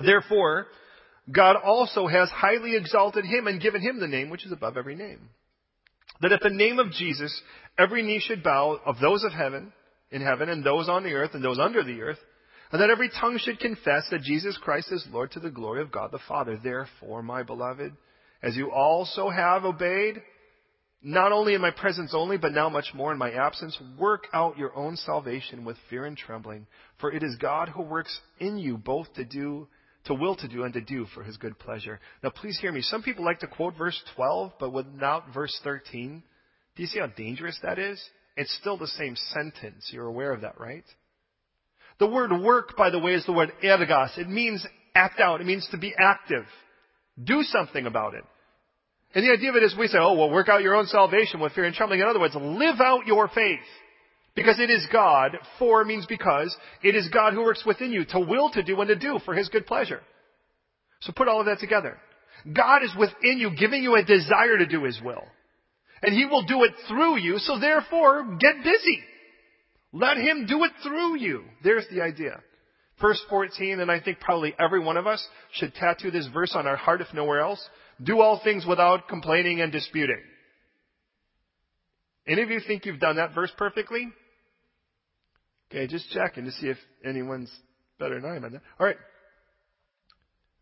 Therefore, God also has highly exalted him and given him the name which is above every name that at the name of Jesus, every knee should bow of those of heaven, in heaven, and those on the earth, and those under the earth, and that every tongue should confess that Jesus Christ is Lord to the glory of God the Father. Therefore, my beloved, as you also have obeyed, not only in my presence only, but now much more in my absence, work out your own salvation with fear and trembling, for it is God who works in you both to do to will to do and to do for his good pleasure. Now please hear me. Some people like to quote verse 12, but without verse 13. Do you see how dangerous that is? It's still the same sentence. You're aware of that, right? The word work, by the way, is the word ergas. It means act out. It means to be active. Do something about it. And the idea of it is we say, oh, well, work out your own salvation with fear and trembling. In other words, live out your faith. Because it is God. For means because. It is God who works within you to will to do and to do for His good pleasure. So put all of that together. God is within you, giving you a desire to do His will. And He will do it through you, so therefore, get busy. Let Him do it through you. There's the idea. Verse 14, and I think probably every one of us should tattoo this verse on our heart if nowhere else. Do all things without complaining and disputing. Any of you think you've done that verse perfectly? Okay, just checking to see if anyone's better than I am on that. All right.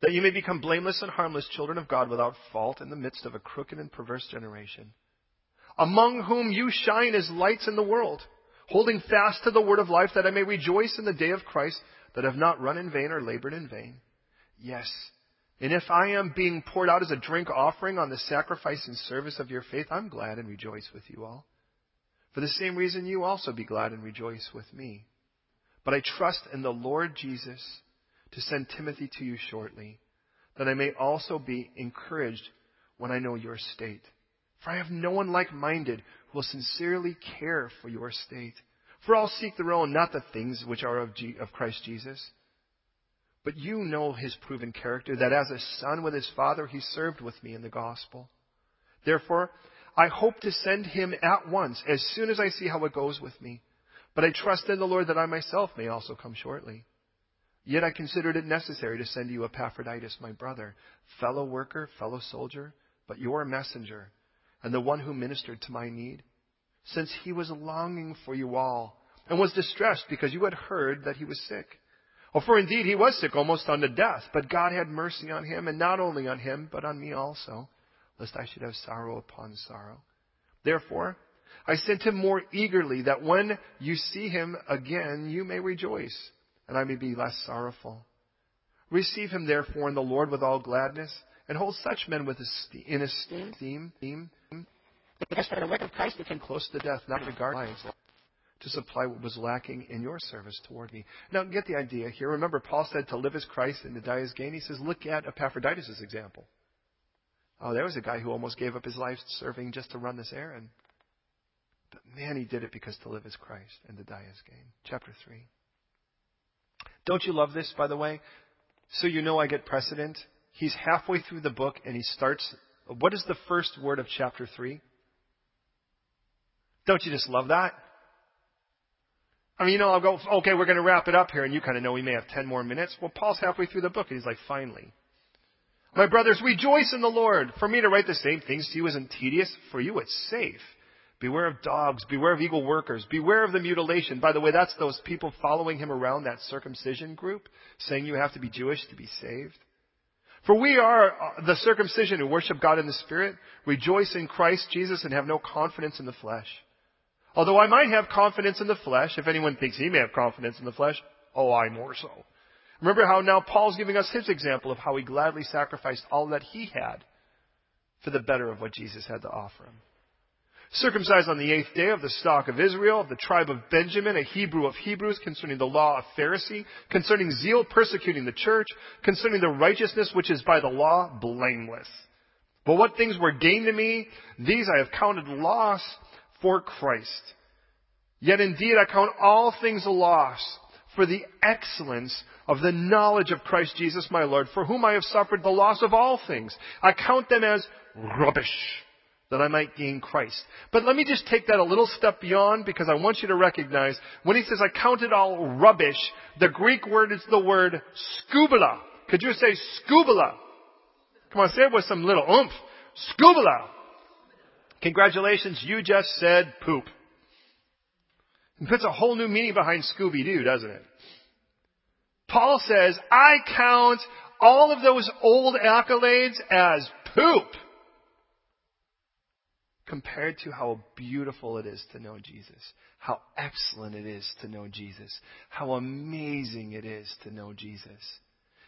That you may become blameless and harmless children of God without fault in the midst of a crooked and perverse generation, among whom you shine as lights in the world, holding fast to the word of life, that I may rejoice in the day of Christ, that I have not run in vain or labored in vain. Yes. And if I am being poured out as a drink offering on the sacrifice and service of your faith, I'm glad and rejoice with you all. For the same reason, you also be glad and rejoice with me. But I trust in the Lord Jesus to send Timothy to you shortly, that I may also be encouraged when I know your state. For I have no one like minded who will sincerely care for your state. For all seek their own, not the things which are of, of Christ Jesus. But you know his proven character, that as a son with his father, he served with me in the gospel. Therefore, I hope to send him at once, as soon as I see how it goes with me. But I trust in the Lord that I myself may also come shortly. Yet I considered it necessary to send you Epaphroditus, my brother, fellow worker, fellow soldier, but your messenger, and the one who ministered to my need since he was longing for you all, and was distressed because you had heard that he was sick. Oh, for indeed he was sick almost unto death, but God had mercy on him, and not only on him, but on me also, lest I should have sorrow upon sorrow. Therefore, I sent him more eagerly, that when you see him again, you may rejoice, and I may be less sorrowful. Receive him therefore in the Lord with all gladness, and hold such men with in esteem, because for the work of Christ became close to death, not regard lives, to supply what was lacking in your service toward me. Now, get the idea here. Remember, Paul said to live as Christ and to die as gain. He says, look at Epaphroditus' example. Oh, there was a guy who almost gave up his life serving just to run this errand. But man, he did it because to live is Christ and to die is gain. Chapter 3. Don't you love this, by the way? So you know I get precedent. He's halfway through the book and he starts. What is the first word of chapter 3? Don't you just love that? I mean, you know, I'll go, okay, we're going to wrap it up here, and you kind of know we may have 10 more minutes. Well, Paul's halfway through the book, and he's like, finally. My brothers, rejoice in the Lord. For me to write the same things to you isn't tedious. For you, it's safe. Beware of dogs. Beware of evil workers. Beware of the mutilation. By the way, that's those people following him around that circumcision group, saying you have to be Jewish to be saved. For we are uh, the circumcision who worship God in the Spirit, rejoice in Christ Jesus, and have no confidence in the flesh. Although I might have confidence in the flesh, if anyone thinks he may have confidence in the flesh, oh, I more so. Remember how now Paul's giving us his example of how he gladly sacrificed all that he had for the better of what Jesus had to offer him. Circumcised on the eighth day of the stock of Israel, of the tribe of Benjamin, a Hebrew of Hebrews, concerning the law of Pharisee, concerning zeal persecuting the church, concerning the righteousness which is by the law, blameless. But what things were gain to me, these I have counted loss for Christ. Yet indeed I count all things a loss for the excellence of the knowledge of Christ Jesus my Lord, for whom I have suffered the loss of all things. I count them as rubbish that I might gain Christ. But let me just take that a little step beyond because I want you to recognize when he says I count it all rubbish, the Greek word is the word scubala. Could you say scubala? Come on, say it with some little oomph. Scubala. Congratulations, you just said poop. It puts a whole new meaning behind Scooby Doo, doesn't it? Paul says, I count all of those old accolades as poop compared to how beautiful it is to know Jesus, how excellent it is to know Jesus, how amazing it is to know Jesus.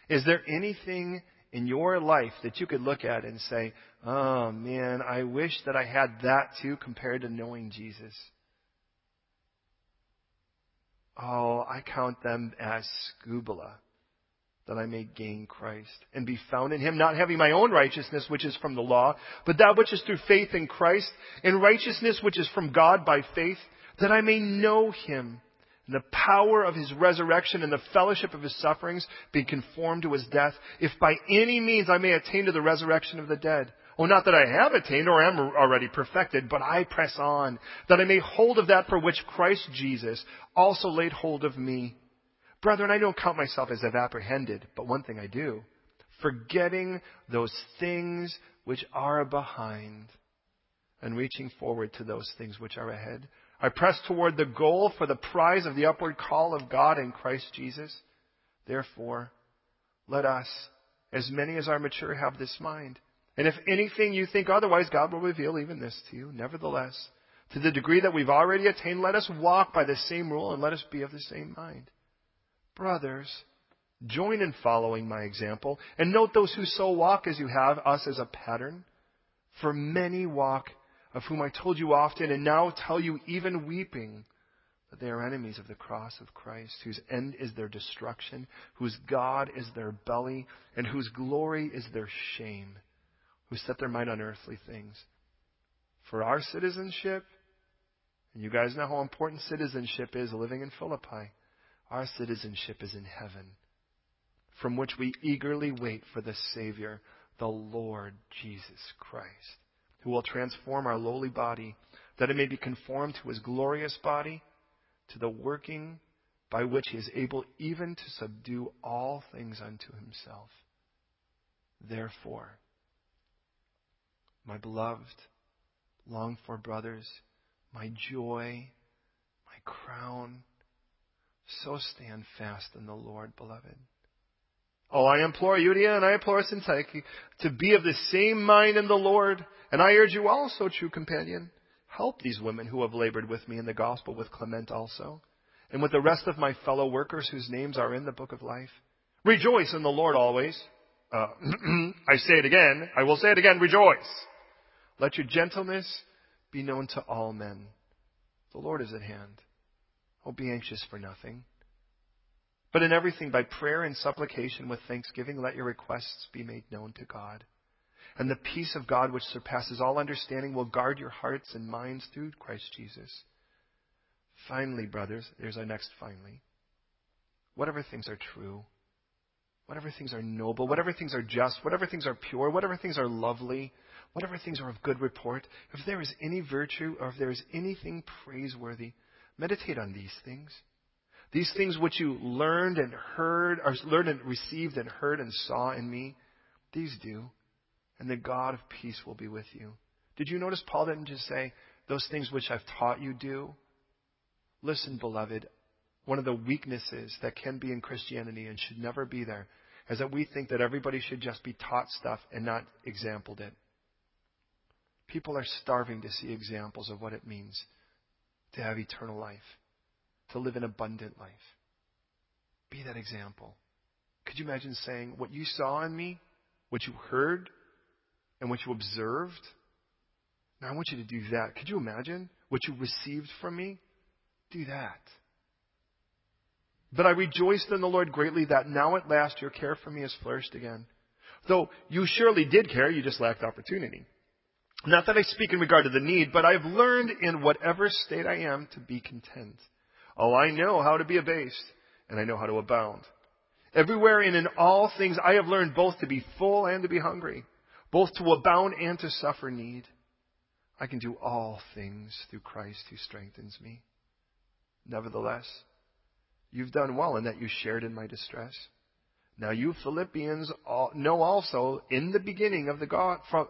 Is there anything in your life that you could look at and say, oh man, I wish that I had that too compared to knowing Jesus. Oh, I count them as scubala, that I may gain Christ and be found in Him, not having my own righteousness, which is from the law, but that which is through faith in Christ, and righteousness which is from God by faith, that I may know Him and the power of his resurrection and the fellowship of his sufferings, being conformed to his death, if by any means I may attain to the resurrection of the dead. Oh, not that I have attained or am already perfected, but I press on, that I may hold of that for which Christ Jesus also laid hold of me. Brethren, I don't count myself as I've apprehended, but one thing I do, forgetting those things which are behind, and reaching forward to those things which are ahead. I press toward the goal for the prize of the upward call of God in Christ Jesus. Therefore, let us, as many as are mature, have this mind. And if anything you think otherwise, God will reveal even this to you. Nevertheless, to the degree that we've already attained, let us walk by the same rule and let us be of the same mind. Brothers, join in following my example and note those who so walk as you have us as a pattern. For many walk of whom I told you often and now tell you even weeping that they are enemies of the cross of Christ, whose end is their destruction, whose God is their belly, and whose glory is their shame, who set their mind on earthly things. For our citizenship And you guys know how important citizenship is living in Philippi. Our citizenship is in heaven, from which we eagerly wait for the Savior, the Lord Jesus Christ, who will transform our lowly body, that it may be conformed to his glorious body, to the working by which he is able even to subdue all things unto himself. Therefore, my beloved, longed for brothers, my joy, my crown, so stand fast in the Lord, beloved. Oh, I implore Euodia and I implore Syntyche to be of the same mind in the Lord. And I urge you also, true companion, help these women who have labored with me in the gospel with Clement also, and with the rest of my fellow workers whose names are in the book of life. Rejoice in the Lord always. Uh, I say it again. I will say it again. Rejoice. Let your gentleness be known to all men. The Lord is at hand. Oh, be anxious for nothing. But in everything, by prayer and supplication with thanksgiving, let your requests be made known to God. And the peace of God, which surpasses all understanding, will guard your hearts and minds through Christ Jesus. Finally, brothers, there's our next finally. Whatever things are true, whatever things are noble, whatever things are just, whatever things are pure, whatever things are lovely, whatever things are of good report, if there is any virtue or if there is anything praiseworthy, meditate on these things. These things which you learned and heard, or learned and received and heard and saw in me, these do, and the God of peace will be with you. Did you notice Paul didn't just say, those things which I've taught you do? Listen, beloved, one of the weaknesses that can be in Christianity and should never be there is that we think that everybody should just be taught stuff and not exampled it. People are starving to see examples of what it means to have eternal life, to live an abundant life. Be that example. Could you imagine saying, What you saw in me, what you heard, and what you observed? Now I want you to do that. Could you imagine what you received from me? Do that. But I rejoiced in the Lord greatly that now at last your care for me has flourished again. Though you surely did care, you just lacked opportunity. Not that I speak in regard to the need, but I've learned in whatever state I am to be content. Oh, I know how to be abased, and I know how to abound. Everywhere and in all things I have learned both to be full and to be hungry, both to abound and to suffer need. I can do all things through Christ who strengthens me. Nevertheless, you've done well in that you shared in my distress. Now you Philippians know also in the beginning of the,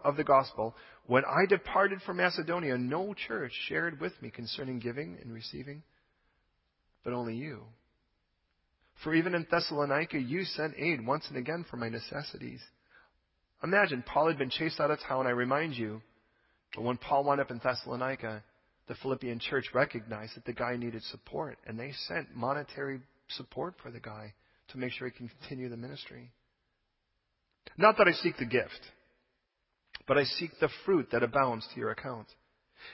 of the gospel, when I departed from Macedonia, no church shared with me concerning giving and receiving, but only you. For even in Thessalonica, you sent aid once and again for my necessities. Imagine, Paul had been chased out of town, I remind you, but when Paul wound up in Thessalonica, the Philippian church recognized that the guy needed support, and they sent monetary support for the guy to make sure he can continue the ministry. Not that I seek the gift, but I seek the fruit that abounds to your account.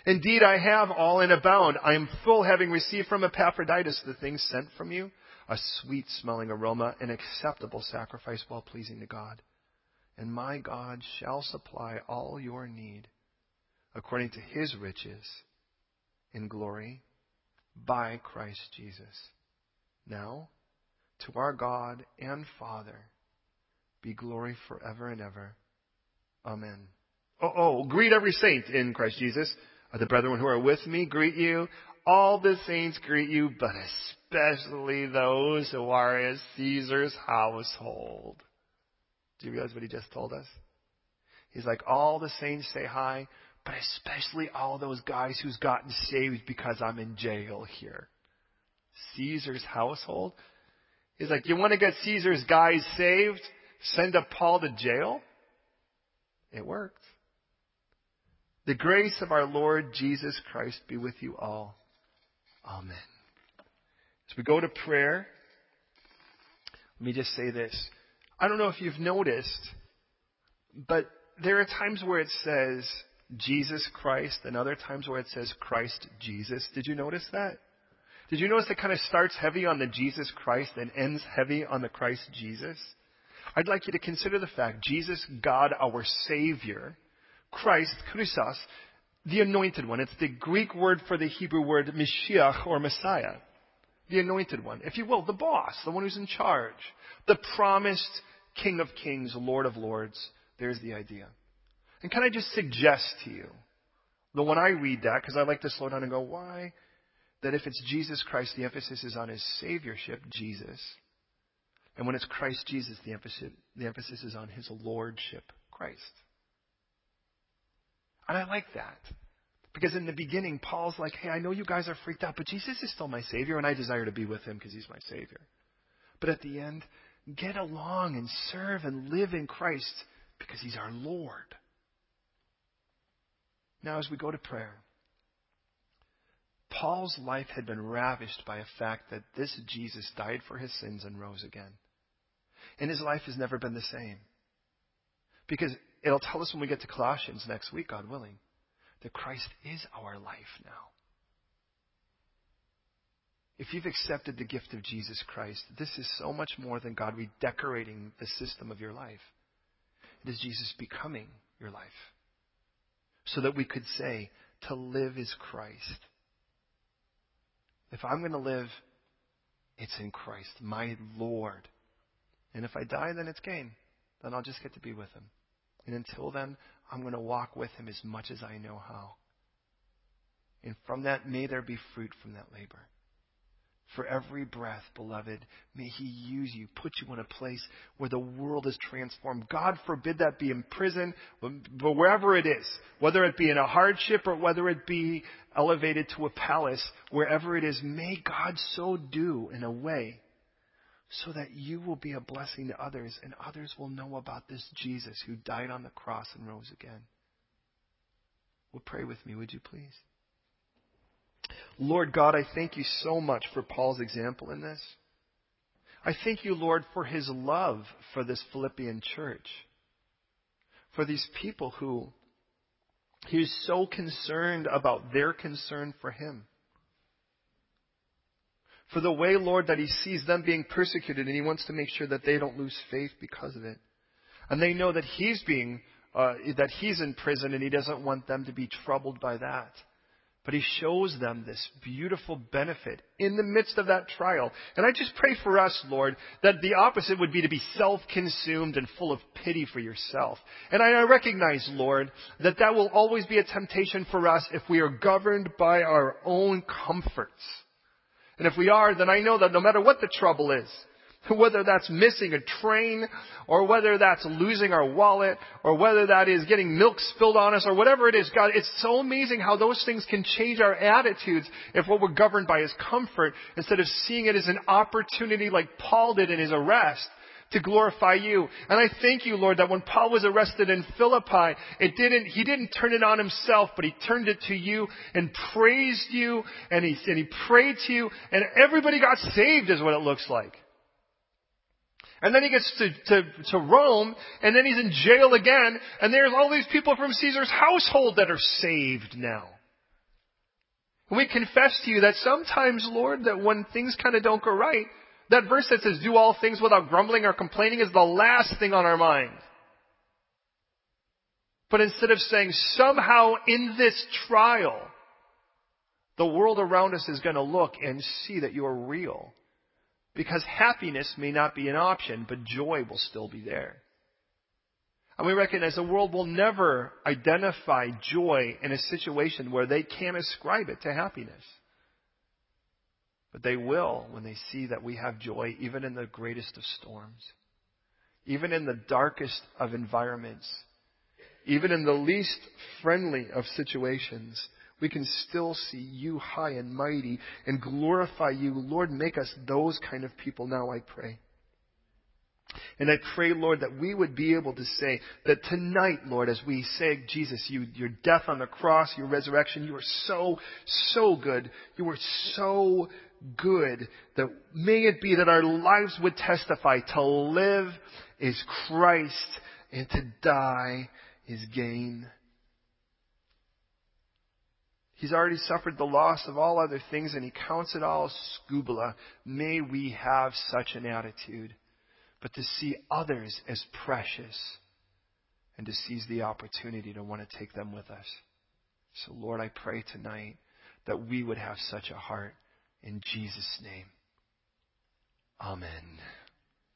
Indeed, I have all in abound. I am full, having received from Epaphroditus the things sent from you, a sweet smelling aroma, an acceptable sacrifice, well pleasing to God. And my God shall supply all your need according to his riches in glory by Christ Jesus. Now, to our God and Father be glory forever and ever. Amen. Oh, oh, greet every saint in Christ Jesus. The brethren who are with me greet you. All the saints greet you, but especially those who are in Caesar's household. Do you realize what he just told us? He's like, all the saints say hi, but especially all those guys who's gotten saved because I'm in jail here. Caesar's household? He's like, you want to get Caesar's guys saved? Send up Paul to jail? It worked. The grace of our Lord Jesus Christ be with you all. Amen. As we go to prayer, let me just say this. I don't know if you've noticed, but there are times where it says Jesus Christ and other times where it says Christ Jesus. Did you notice that? Did you notice it kind of starts heavy on the Jesus Christ and ends heavy on the Christ Jesus? I'd like you to consider the fact Jesus, God, our Savior, Christ, Christos, the anointed one. It's the Greek word for the Hebrew word Mashiach or Messiah. The anointed one, if you will, the boss, the one who's in charge, the promised King of Kings, Lord of Lords. There's the idea. And can I just suggest to you the when I read that, because I like to slow down and go, why? That if it's Jesus Christ, the emphasis is on his saviorship, Jesus. And when it's Christ Jesus, the emphasis, the emphasis is on his lordship, Christ. And I like that. Because in the beginning, Paul's like, hey, I know you guys are freaked out, but Jesus is still my Savior, and I desire to be with him because he's my Savior. But at the end, get along and serve and live in Christ because he's our Lord. Now, as we go to prayer, Paul's life had been ravished by a fact that this Jesus died for his sins and rose again. And his life has never been the same. Because it'll tell us when we get to Colossians next week, God willing, that Christ is our life now. If you've accepted the gift of Jesus Christ, this is so much more than God redecorating the system of your life. It is Jesus becoming your life. So that we could say, to live is Christ. If I'm going to live, it's in Christ, my Lord. And if I die, then it's gain. Then I'll just get to be with Him. And until then, I'm going to walk with Him as much as I know how. And from that, may there be fruit from that labor. For every breath, beloved, may He use you, put you in a place where the world is transformed. God forbid that be in prison, but wherever it is, whether it be in a hardship or whether it be elevated to a palace, wherever it is, may God so do in a way so that you will be a blessing to others and others will know about this Jesus who died on the cross and rose again. Well, pray with me, would you please? Lord God, I thank you so much for Paul's example in this. I thank you, Lord, for his love for this Philippian church, for these people who he is so concerned about their concern for him for the way, Lord, that He sees them being persecuted and He wants to make sure that they don't lose faith because of it. And they know that He's being, uh, that He's in prison and He doesn't want them to be troubled by that. But he shows them this beautiful benefit in the midst of that trial. And I just pray for us, Lord, that the opposite would be to be self-consumed and full of pity for yourself. And I recognize, Lord, that that will always be a temptation for us if we are governed by our own comforts. And if we are, then I know that no matter what the trouble is, whether that's missing a train, or whether that's losing our wallet, or whether that is getting milk spilled on us, or whatever it is, God, it's so amazing how those things can change our attitudes if what we're governed by is comfort, instead of seeing it as an opportunity like Paul did in his arrest, to glorify you. And I thank you, Lord, that when Paul was arrested in Philippi, it didn't, he didn't turn it on himself, but he turned it to you and praised you and he, and he prayed to you and everybody got saved is what it looks like. And then he gets to, to, to Rome, and then he's in jail again, and there's all these people from Caesar's household that are saved now. And we confess to you that sometimes, Lord, that when things kind of don't go right, that verse that says, do all things without grumbling or complaining is the last thing on our mind. But instead of saying, somehow in this trial, the world around us is going to look and see that you are real. Because happiness may not be an option, but joy will still be there. And we recognize the world will never identify joy in a situation where they can't ascribe it to happiness. But they will when they see that we have joy even in the greatest of storms, even in the darkest of environments, even in the least friendly of situations. We can still see you high and mighty and glorify you. Lord, make us those kind of people now, I pray. And I pray, Lord, that we would be able to say that tonight, Lord, as we say, Jesus, you, your death on the cross, your resurrection, you are so, so good. You are so good, that may it be that our lives would testify to live is Christ and to die is gain. He's already suffered the loss of all other things and he counts it all skubala. May we have such an attitude, but to see others as precious and to seize the opportunity to want to take them with us. So, Lord, I pray tonight that we would have such a heart in Jesus' name. Amen.